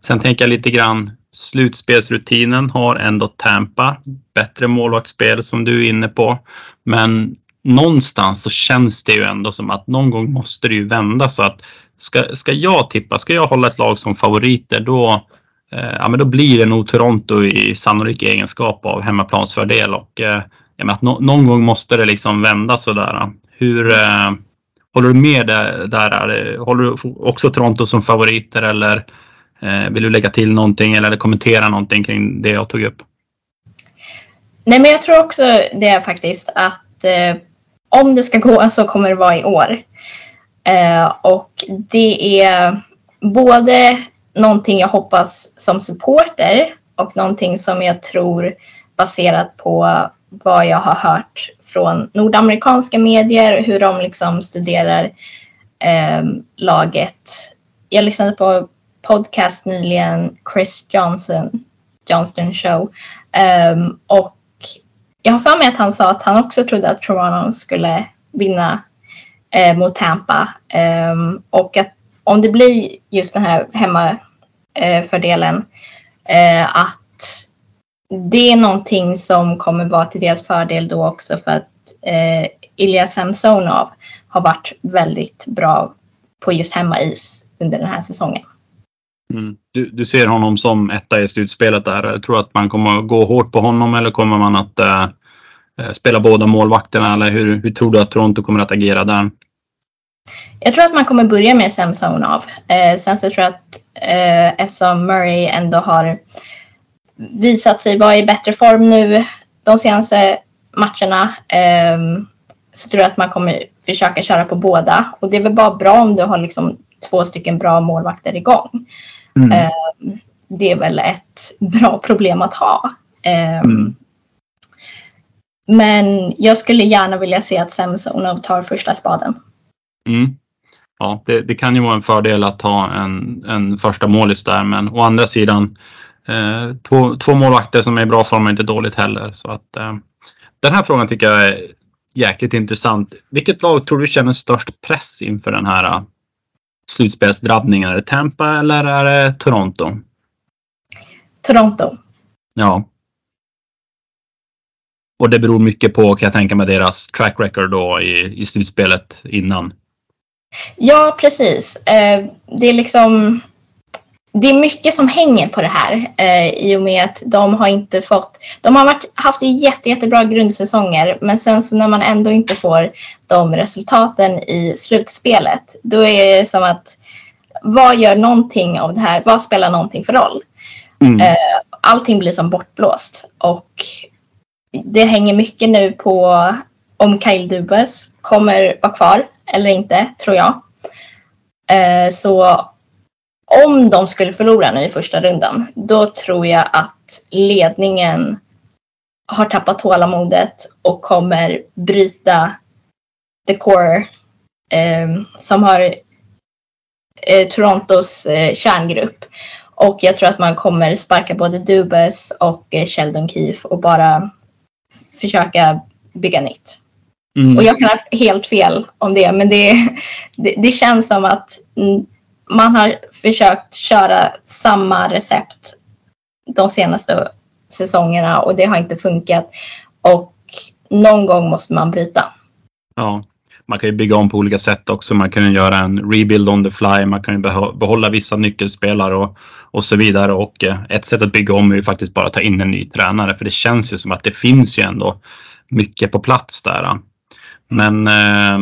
Sen tänker jag lite grann slutspelsrutinen har ändå Tampa. Bättre målvaktsspel som du är inne på. Men någonstans så känns det ju ändå som att någon gång måste det ju vända så att ska, ska jag tippa, ska jag hålla ett lag som favoriter då, eh, ja, men då blir det nog Toronto i sannolik egenskap av hemmaplansfördel och eh, menar att no någon gång måste det liksom vända sådär. Hur eh, håller du med där? där? Håller du också Toronto som favoriter eller eh, vill du lägga till någonting eller kommentera någonting kring det jag tog upp? Nej, men jag tror också det faktiskt att eh, om det ska gå så kommer det vara i år. Eh, och det är både någonting jag hoppas som supporter och någonting som jag tror baserat på vad jag har hört från nordamerikanska medier, hur de liksom studerar eh, laget. Jag lyssnade på podcast nyligen, Chris Johnson, Johnston Show. eh, och jag har för mig att han sa att han också trodde att Toronto skulle vinna eh, mot Tampa. Um, och att om det blir just den här hemmafördelen, eh, eh, att det är någonting som kommer vara till deras fördel då också för att eh, Ilja Samsonov har varit väldigt bra på just hemmais under den här säsongen. Mm. Du, du, ser honom som etta i slutspelet där. Jag tror att man kommer att gå hårt på honom eller kommer man att äh, spela båda målvakterna eller hur, hur tror du att Toronto kommer att agera där? Jag tror att man kommer börja med Samsonov. Eh, sen så tror jag att eh, eftersom Murray ändå har visat sig vara i bättre form nu de senaste matcherna eh, så tror jag att man kommer försöka köra på båda. Och det är väl bara bra om du har liksom två stycken bra målvakter igång. Mm. Eh, det är väl ett bra problem att ha. Eh, mm. Men jag skulle gärna vilja se att Samsonov tar första spaden. Mm. Ja, det, det, kan ju vara en fördel att ha en, en första målis där, men å andra sidan eh, två, två målvakter som är i bra form är inte dåligt heller. Så att, eh, den här frågan tycker jag är jäkligt intressant. Vilket lag tror du känner störst press inför den här slutspelsdrabbningen? Är det Tampa eller är det Toronto? Toronto. Ja. Och det beror mycket på, kan jag tänka mig, deras track record då i, i slutspelet innan. Ja, precis. Eh, det är liksom det är mycket som hänger på det här eh, i och med att de har inte fått... De har varit, haft jätte, jättebra grundsäsonger men sen så när man ändå inte får de resultaten i slutspelet då är det som att vad gör någonting av det här? Vad spelar någonting för roll? Mm. Eh, allting blir som bortblåst och det hänger mycket nu på om Kyle Dubas kommer vara kvar eller inte, tror jag. Eh, så om de skulle förlora nu i första rundan, då tror jag att ledningen har tappat tålamodet och kommer bryta the core eh, som har eh, Torontos eh, kärngrupp. Och jag tror att man kommer sparka både Dubas och eh, Sheldon Keefe och bara försöka bygga nytt. Mm. Och jag kan ha helt fel om det, men det, det, det känns som att man har försökt köra samma recept de senaste säsongerna och det har inte funkat. Och någon gång måste man bryta. Ja, man kan ju bygga om på olika sätt också. Man kan ju göra en rebuild on the fly. Man kan ju behålla vissa nyckelspelare och, och så vidare. Och eh, ett sätt att bygga om är ju faktiskt bara att ta in en ny tränare. För det känns ju som att det finns ju ändå mycket på plats där. Men eh,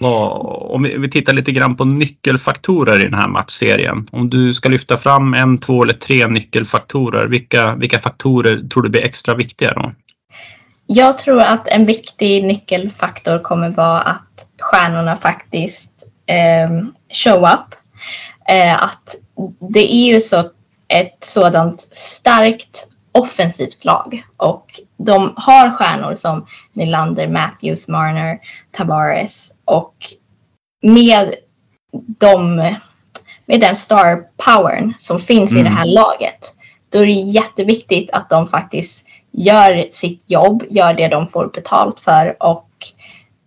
om vi tittar lite grann på nyckelfaktorer i den här matchserien. Om du ska lyfta fram en, två eller tre nyckelfaktorer, vilka, vilka faktorer tror du blir extra viktiga då? Jag tror att en viktig nyckelfaktor kommer vara att stjärnorna faktiskt eh, show up. Eh, att det är ju så ett sådant starkt offensivt lag och de har stjärnor som Nylander, Matthews, Marner, Tavares och med, de, med den star powern som finns mm. i det här mm. laget då är det jätteviktigt att de faktiskt gör sitt jobb, gör det de får betalt för och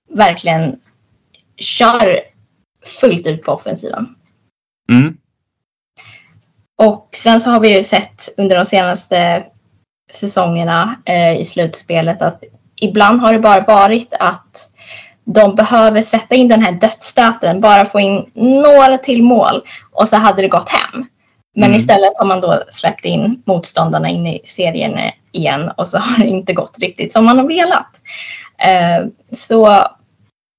verkligen kör fullt ut på offensiven. Mm. Och sen så har vi ju sett under de senaste säsongerna eh, i slutspelet att ibland har det bara varit att de behöver sätta in den här dödsstöten, bara få in några till mål och så hade det gått hem. Men Mm. istället har man då släppt in motståndarna in i serien igen och så har det inte gått riktigt som man har velat. Eh, så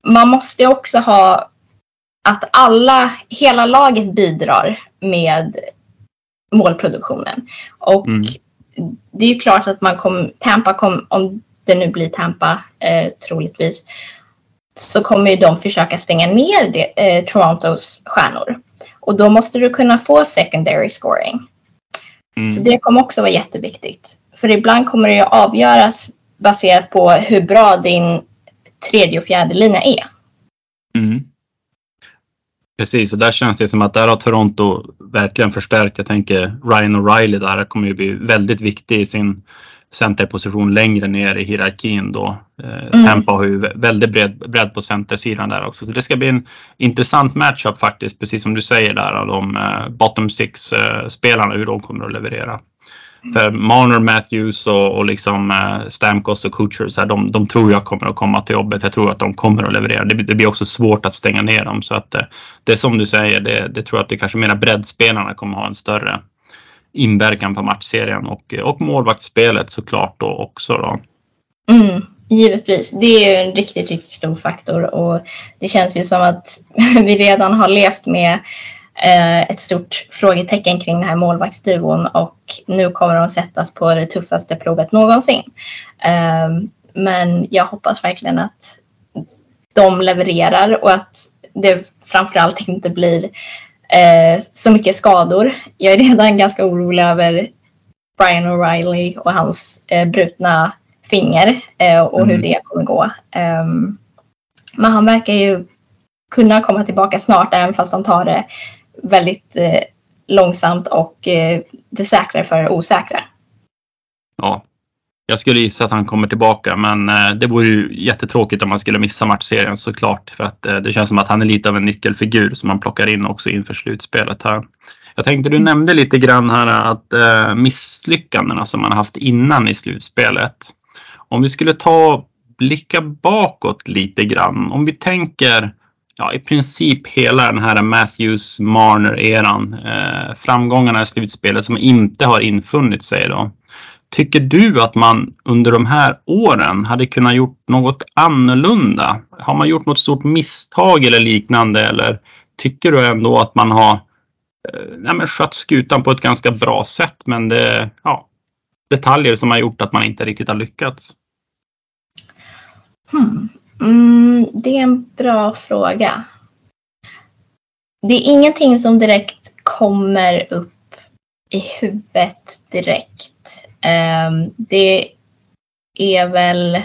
man måste också ha att alla, hela laget bidrar med målproduktionen. Och Mm. Det är ju klart att man kom, Tampa kom, om det nu blir Tampa eh, troligtvis, så kommer ju de försöka stänga ner det, eh, Torontos stjärnor. Och då måste du kunna få secondary scoring. Mm. Så det kommer också vara jätteviktigt. För ibland kommer det ju avgöras baserat på hur bra din tredje och fjärde linje är. Mm. Precis, och där känns det som att där har Toronto verkligen förstärkt. Jag tänker Ryan O'Reilly där kommer ju bli väldigt viktig i sin centerposition längre ner i hierarkin då. Eh, Mm. Tampa har ju vä- väldigt bredd, bredd på centersidan där också. Så det ska bli en intressant matchup faktiskt, precis som du säger där, av de eh, bottom six-spelarna, hur de kommer att leverera. Mm. För Marner, Matthews och, och liksom eh, Stamkos och Kutcher, så här, de, de tror jag kommer att komma till jobbet. Jag tror att de kommer att leverera. Det, blir- det blir också svårt att stänga ner dem. Så att eh, det är som du säger, det, det tror jag att det kanske mera breddspelarna kommer ha en större inverkan på matchserien och, och målvaktsspelet såklart då också då. Mm, givetvis. Det är en riktigt, riktigt stor faktor och det känns ju som att vi redan har levt med ett stort frågetecken kring den här målvaktsduon och nu kommer de sättas på det tuffaste provet någonsin. Eh, men jag hoppas verkligen att de levererar och att det framförallt inte blir eh, så mycket skador. Jag är redan ganska orolig över Brian O'Reilly och hans eh, brutna finger eh, och hur Mm. det kommer gå. Ehm, men han verkar ju kunna komma tillbaka snart även fast de tar det väldigt eh, långsamt och eh, det säkra för det osäkra. Ja, jag skulle gissa att han kommer tillbaka, men eh, det vore ju jättetråkigt om man skulle missa matchserien såklart. För att eh, det känns som att han är lite av en nyckelfigur som man plockar in också inför slutspelet här. Jag tänkte du nämnde lite grann här att eh, misslyckandena som man haft innan i slutspelet. Om vi skulle ta blicka bakåt lite grann. Om vi tänker ja, i princip hela den här Matthews Marner-eran. Eh, framgångarna i slutspelet som inte har infunnit sig då. Tycker du att man under de här åren hade kunnat gjort något annorlunda? Har man gjort något stort misstag eller liknande? Eller tycker du ändå att man har eh, nej, men skött skutan på ett ganska bra sätt? Men det är ja, detaljer som har gjort att man inte riktigt har lyckats. Hmm. Mm, det är en bra fråga. Det är ingenting som direkt kommer upp i huvudet direkt. Ehm, det är väl...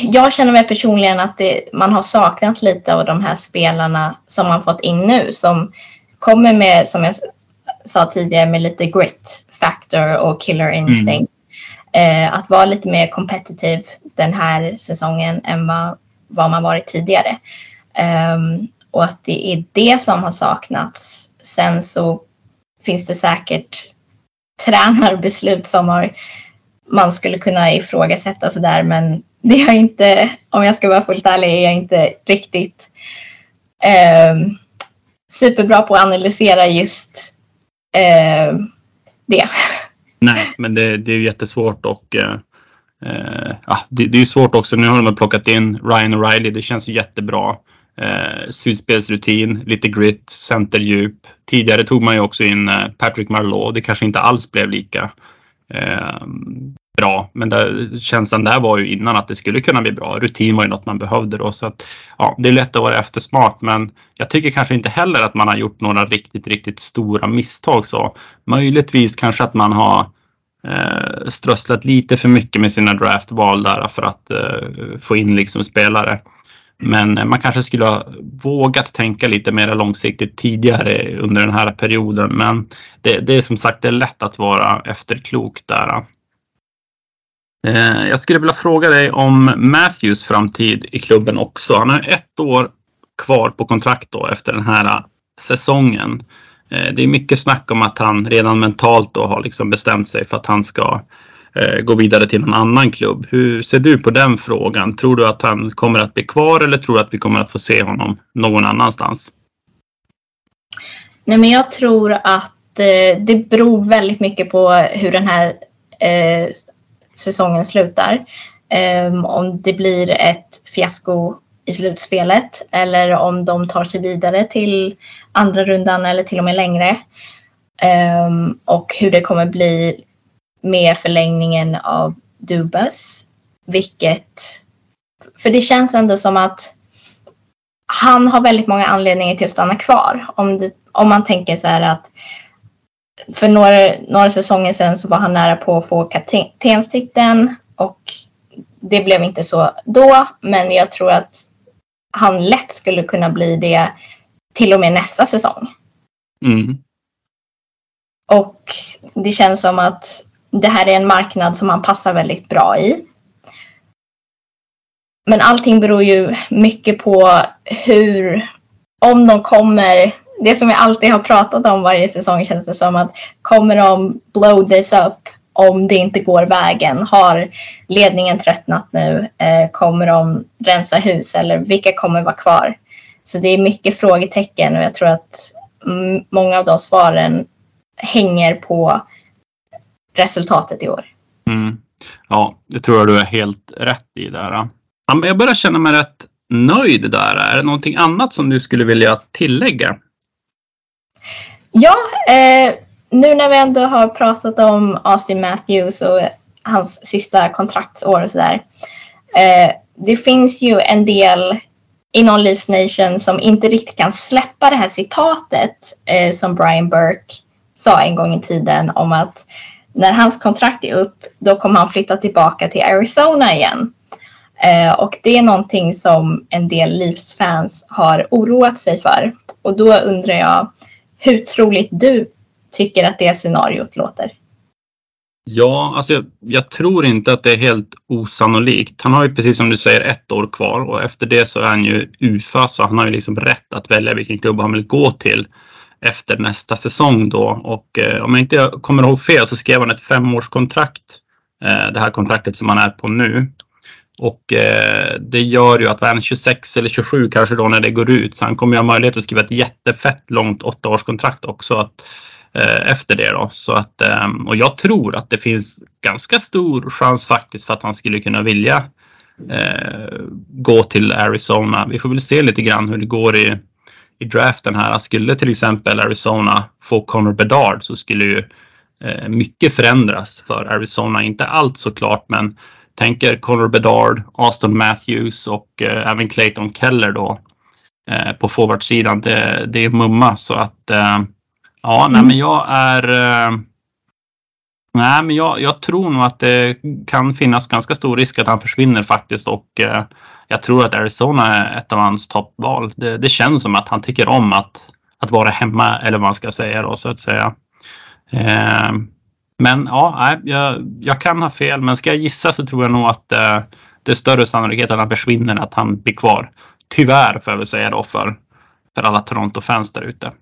Jag känner mig personligen att det, man har saknat lite av de här spelarna som man fått in nu som kommer med, som jag sa tidigare, med lite grit factor och killer instinct. Eh, att vara lite mer competitive den här säsongen än vad, vad man varit tidigare. Um, och att det är det som har saknats. Sen så finns det säkert tränarbeslut som har, man skulle kunna ifrågasätta sådär men det har inte, om jag ska vara fullt ärlig, är jag inte riktigt ehm, superbra på att analysera just ehm, det. Nej, men det, det är jättesvårt och eh, eh, ja, det, det är svårt också. Nu har de plockat in Ryan O'Reilly. Det känns ju jättebra. Eh, slutspelsrutin, lite grit, centerdjup. Tidigare tog man ju också in eh, Patrick Marleau. Det kanske inte alls blev lika eh, bra. Men där, känslan där var ju innan att det skulle kunna bli bra. Rutin var ju något man behövde då. Så att, ja, det är lätt att vara eftersmart. Men jag tycker kanske inte heller att man har gjort några riktigt, riktigt stora misstag. Så möjligtvis kanske att man har eh, strösslat lite för mycket med sina draftval där för att eh, få in liksom spelare. Men eh, man kanske skulle ha vågat tänka lite mer långsiktigt tidigare under den här perioden. Men det, det är som sagt det är lätt att vara efterklok där. Eh, jag skulle vilja fråga dig om Matthews framtid i klubben också. Han har ett år kvar på kontrakt då efter den här eh, säsongen. Eh, det är mycket snack om att han redan mentalt då har liksom bestämt sig för att han ska gå vidare till en annan klubb. Hur ser du på den frågan? Tror du att han kommer att bli kvar eller tror du att vi kommer att få se honom någon annanstans? Nej, men jag tror att det beror väldigt mycket på hur den här eh, säsongen slutar. Um, om det blir ett fiasko i slutspelet eller om de tar sig vidare till andra rundan eller till och med längre. Um, och hur det kommer bli med förlängningen av Dubas. Vilket... För det känns ändå som att han har väldigt många anledningar till att stanna kvar. Om, du, om man tänker så här att för några, några säsonger sedan så var han nära på att få kaptenstiteln och det blev inte så då, men jag tror att han lätt skulle kunna bli det till och med nästa säsong. Mm. Och det känns som att det här är en marknad som han passar väldigt bra i. Men allting beror ju mycket på hur, om de kommer, det som jag alltid har pratat om varje säsong känns det som att kommer de blow this up om det inte går vägen? Har ledningen tröttnat nu? Eh, kommer de rensa hus eller vilka kommer vara kvar? Så det är mycket frågetecken och jag tror att mm, många av de svaren hänger på resultatet i år. Mm. Ja, det tror jag du är helt rätt i där. Jag börjar känna mig rätt nöjd där. Är det någonting annat som du skulle vilja tillägga? Ja, eh, nu när vi ändå har pratat om Austin Matthews och hans sista kontraktsår och sådär. Eh, det finns ju en del inom Leafs Nation som inte riktigt kan släppa det här citatet eh, som Brian Burke sa en gång i tiden om att när hans kontrakt är upp, då kommer han flytta tillbaka till Arizona igen. Eh, och det är någonting som en del Leafs-fans har oroat sig för. Och då undrar jag, hur troligt du tycker att det scenariot låter? Ja, alltså jag, jag, tror inte att det är helt osannolikt. Han har ju precis som du säger ett år kvar och efter det så är han ju UFA så han har ju liksom rätt att välja vilken klubb han vill gå till efter nästa säsong då. Och eh, om jag inte kommer ihåg fel så skrev han ett femårskontrakt. Eh, det här kontraktet som han är på nu. Och eh, det gör ju att han 26 eller 27 kanske då när det går ut. Så han kommer ju ha möjlighet att skriva ett jättefett långt åttaårskontrakt också. Att, eh, efter det då. Så att, eh, och jag tror att det finns ganska stor chans faktiskt för att han skulle kunna vilja eh, gå till Arizona. Vi får väl se lite grann hur det går i i draften här. Skulle till exempel Arizona få Connor Bedard så skulle ju eh, mycket förändras för Arizona. Inte allt såklart, men tänker Connor Bedard, Austin Matthews och eh, även Clayton Keller då eh, på forwardsidan. Det, det är mumma så att eh, ja, nej, men jag är eh, Nej, men jag, jag, tror nog att det kan finnas ganska stor risk att han försvinner faktiskt och eh, jag tror att Arizona är ett av hans toppval. Det, det, känns som att han tycker om att, att vara hemma eller vad man ska säga då så att säga. Men ja, jag, jag, kan ha fel, men ska jag gissa så tror jag nog att eh, det är större sannolikhet att han försvinner än att han blir kvar. Tyvärr får jag väl säga då för, för alla Toronto-fans där ute.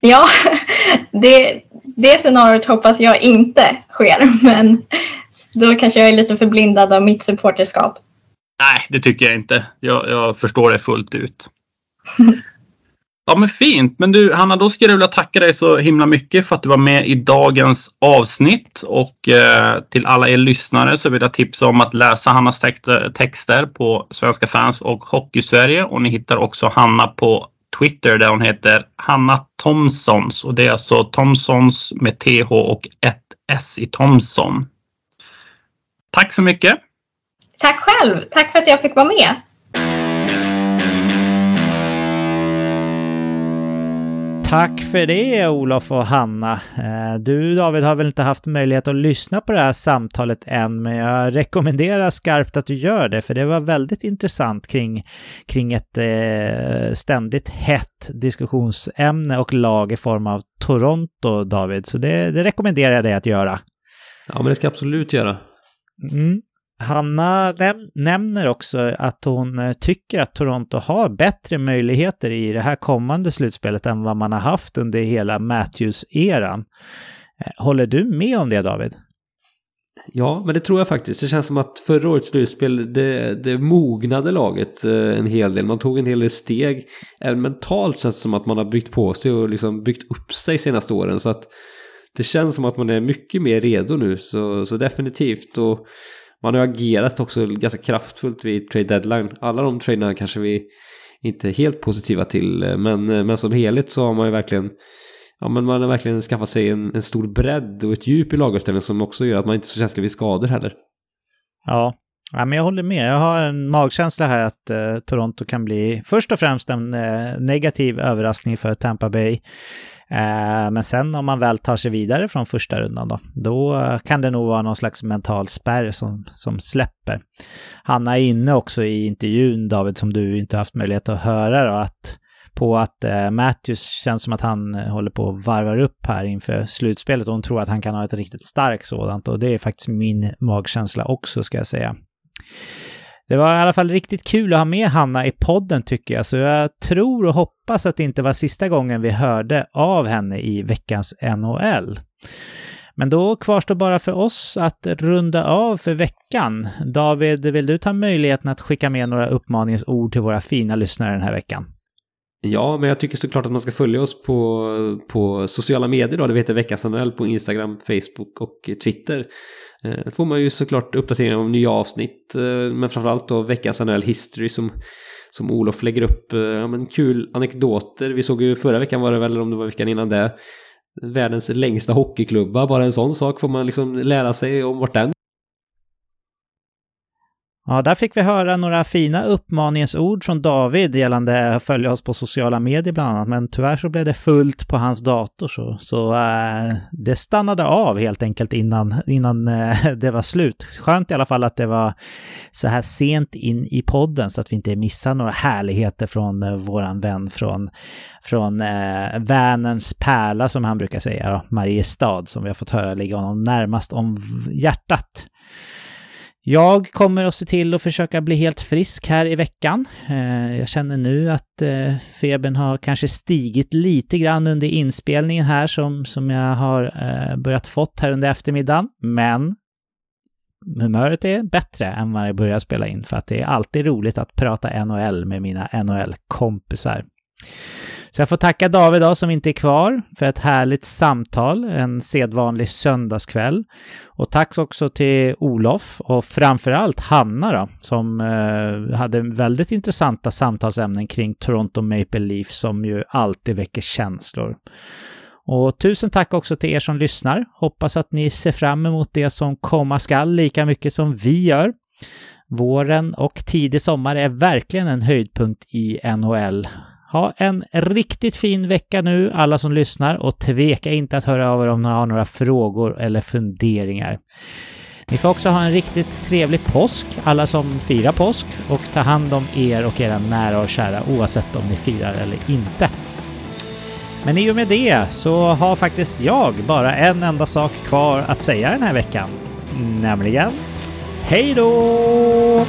Ja, det, det scenariot hoppas jag inte sker, men då kanske jag är lite förblindad av mitt supporterskap. Nej, det tycker jag inte. Jag, jag förstår det fullt ut. Ja men fint. Men du Hanna, då skulle jag vilja tacka dig så himla mycket för att du var med i dagens avsnitt. Och eh, till alla er lyssnare så vill jag tipsa om att läsa Hannas texter på Svenska fans och Hockeysverige. Och ni hittar också Hanna på Twitter där hon heter Hanna Thomsons. Och det är alltså Thomsons med TH och ett S i Thomson. Tack så mycket. Tack själv. Tack för att jag fick vara med. Tack för det Olof och Hanna. Eh, du David har väl inte haft möjlighet att lyssna på det här samtalet än, men jag rekommenderar skarpt att du gör det, för det var väldigt intressant kring, kring ett eh, ständigt hett diskussionsämne och lag i form av Toronto, David. Så det, det rekommenderar jag dig att göra. Ja, men det ska jag absolut göra. Mm. Hanna näm nämner också att hon eh, tycker att Toronto har bättre möjligheter i det här kommande slutspelet än vad man har haft under hela Matthews-eran. Eh, håller du med om det David? Ja, men det tror jag faktiskt. Det känns som att förra årets slutspel, det, det mognade laget eh, en hel del. Man tog en hel del steg. Även mentalt känns det som att man har byggt på sig och liksom byggt upp sig senaste åren. Så att det känns som att man är mycket mer redo nu. Så, så definitivt. Och man har agerat också ganska kraftfullt vid trade deadline. Alla de traderna kanske vi inte är helt positiva till. Men, men som helhet så har man ju verkligen ja, men man har verkligen skaffat sig en, en stor bredd och ett djup i laguppställningen som också gör att man inte är så känslig vid skador heller. Ja, ja men jag håller med. Jag har en magkänsla här att eh, Toronto kan bli först och främst en eh, negativ överraskning för Tampa Bay. Eh, men sen om man väl tar sig vidare från första rundan då, då eh, kan det nog vara någon slags mental spärr som, som släpper. Hanna är inne också i intervjun, David, som du inte haft möjlighet att höra då, att på att eh, Matthews känns som att han eh, håller på att varvar upp här inför slutspelet och hon tror att han kan ha ett riktigt starkt sådant och det är faktiskt min magkänsla också ska jag säga. Det var i alla fall riktigt kul att ha med Hanna i podden tycker jag, så jag tror och hoppas att det inte var sista gången vi hörde av henne i veckans NHL. Men då kvarstår bara för oss att runda av för veckan. David, vill du ta möjligheten att skicka med några uppmaningsord till våra fina lyssnare den här veckan? Ja, men jag tycker såklart att man ska följa oss på, på sociala medier då. Det heter Veckans NHL på Instagram, Facebook och Twitter. Eh, då får man ju såklart uppdateringar om nya avsnitt. Eh, men framförallt då Veckans NHL History som, som Olof lägger upp. Eh, ja, men kul anekdoter. Vi såg ju förra veckan var det väl, eller om det var veckan innan det. Världens längsta hockeyklubba, bara en sån sak får man liksom lära sig om vart den Ja, där fick vi höra några fina uppmaningsord från David gällande att följa oss på sociala medier bland annat. Men tyvärr så blev det fullt på hans dator så, så äh, det stannade av helt enkelt innan, innan äh, det var slut. Skönt i alla fall att det var så här sent in i podden så att vi inte missar några härligheter från äh, våran vän från, från äh, Vänerns pärla som han brukar säga, då, Mariestad, som vi har fått höra ligga honom närmast om hjärtat. Jag kommer att se till att försöka bli helt frisk här i veckan. Eh, jag känner nu att eh, febern har kanske stigit lite grann under inspelningen här som, som jag har eh, börjat fått här under eftermiddagen. Men humöret är bättre än vad jag börjar spela in för att det är alltid roligt att prata NHL med mina NHL-kompisar. Så jag får tacka David då, som inte är kvar för ett härligt samtal, en sedvanlig söndagskväll. Och tack också till Olof och framförallt Hanna då, som eh, hade väldigt intressanta samtalsämnen kring Toronto Maple Leafs som ju alltid väcker känslor. Och tusen tack också till er som lyssnar. Hoppas att ni ser fram emot det som komma skall lika mycket som vi gör. Våren och tidig sommar är verkligen en höjdpunkt i NHL ha en riktigt fin vecka nu, alla som lyssnar, och tveka inte att höra av er om ni har några frågor eller funderingar. Ni får också ha en riktigt trevlig påsk, alla som firar påsk, och ta hand om er och era nära och kära oavsett om ni firar eller inte. Men i och med det så har faktiskt jag bara en enda sak kvar att säga den här veckan. Nämligen Hej då!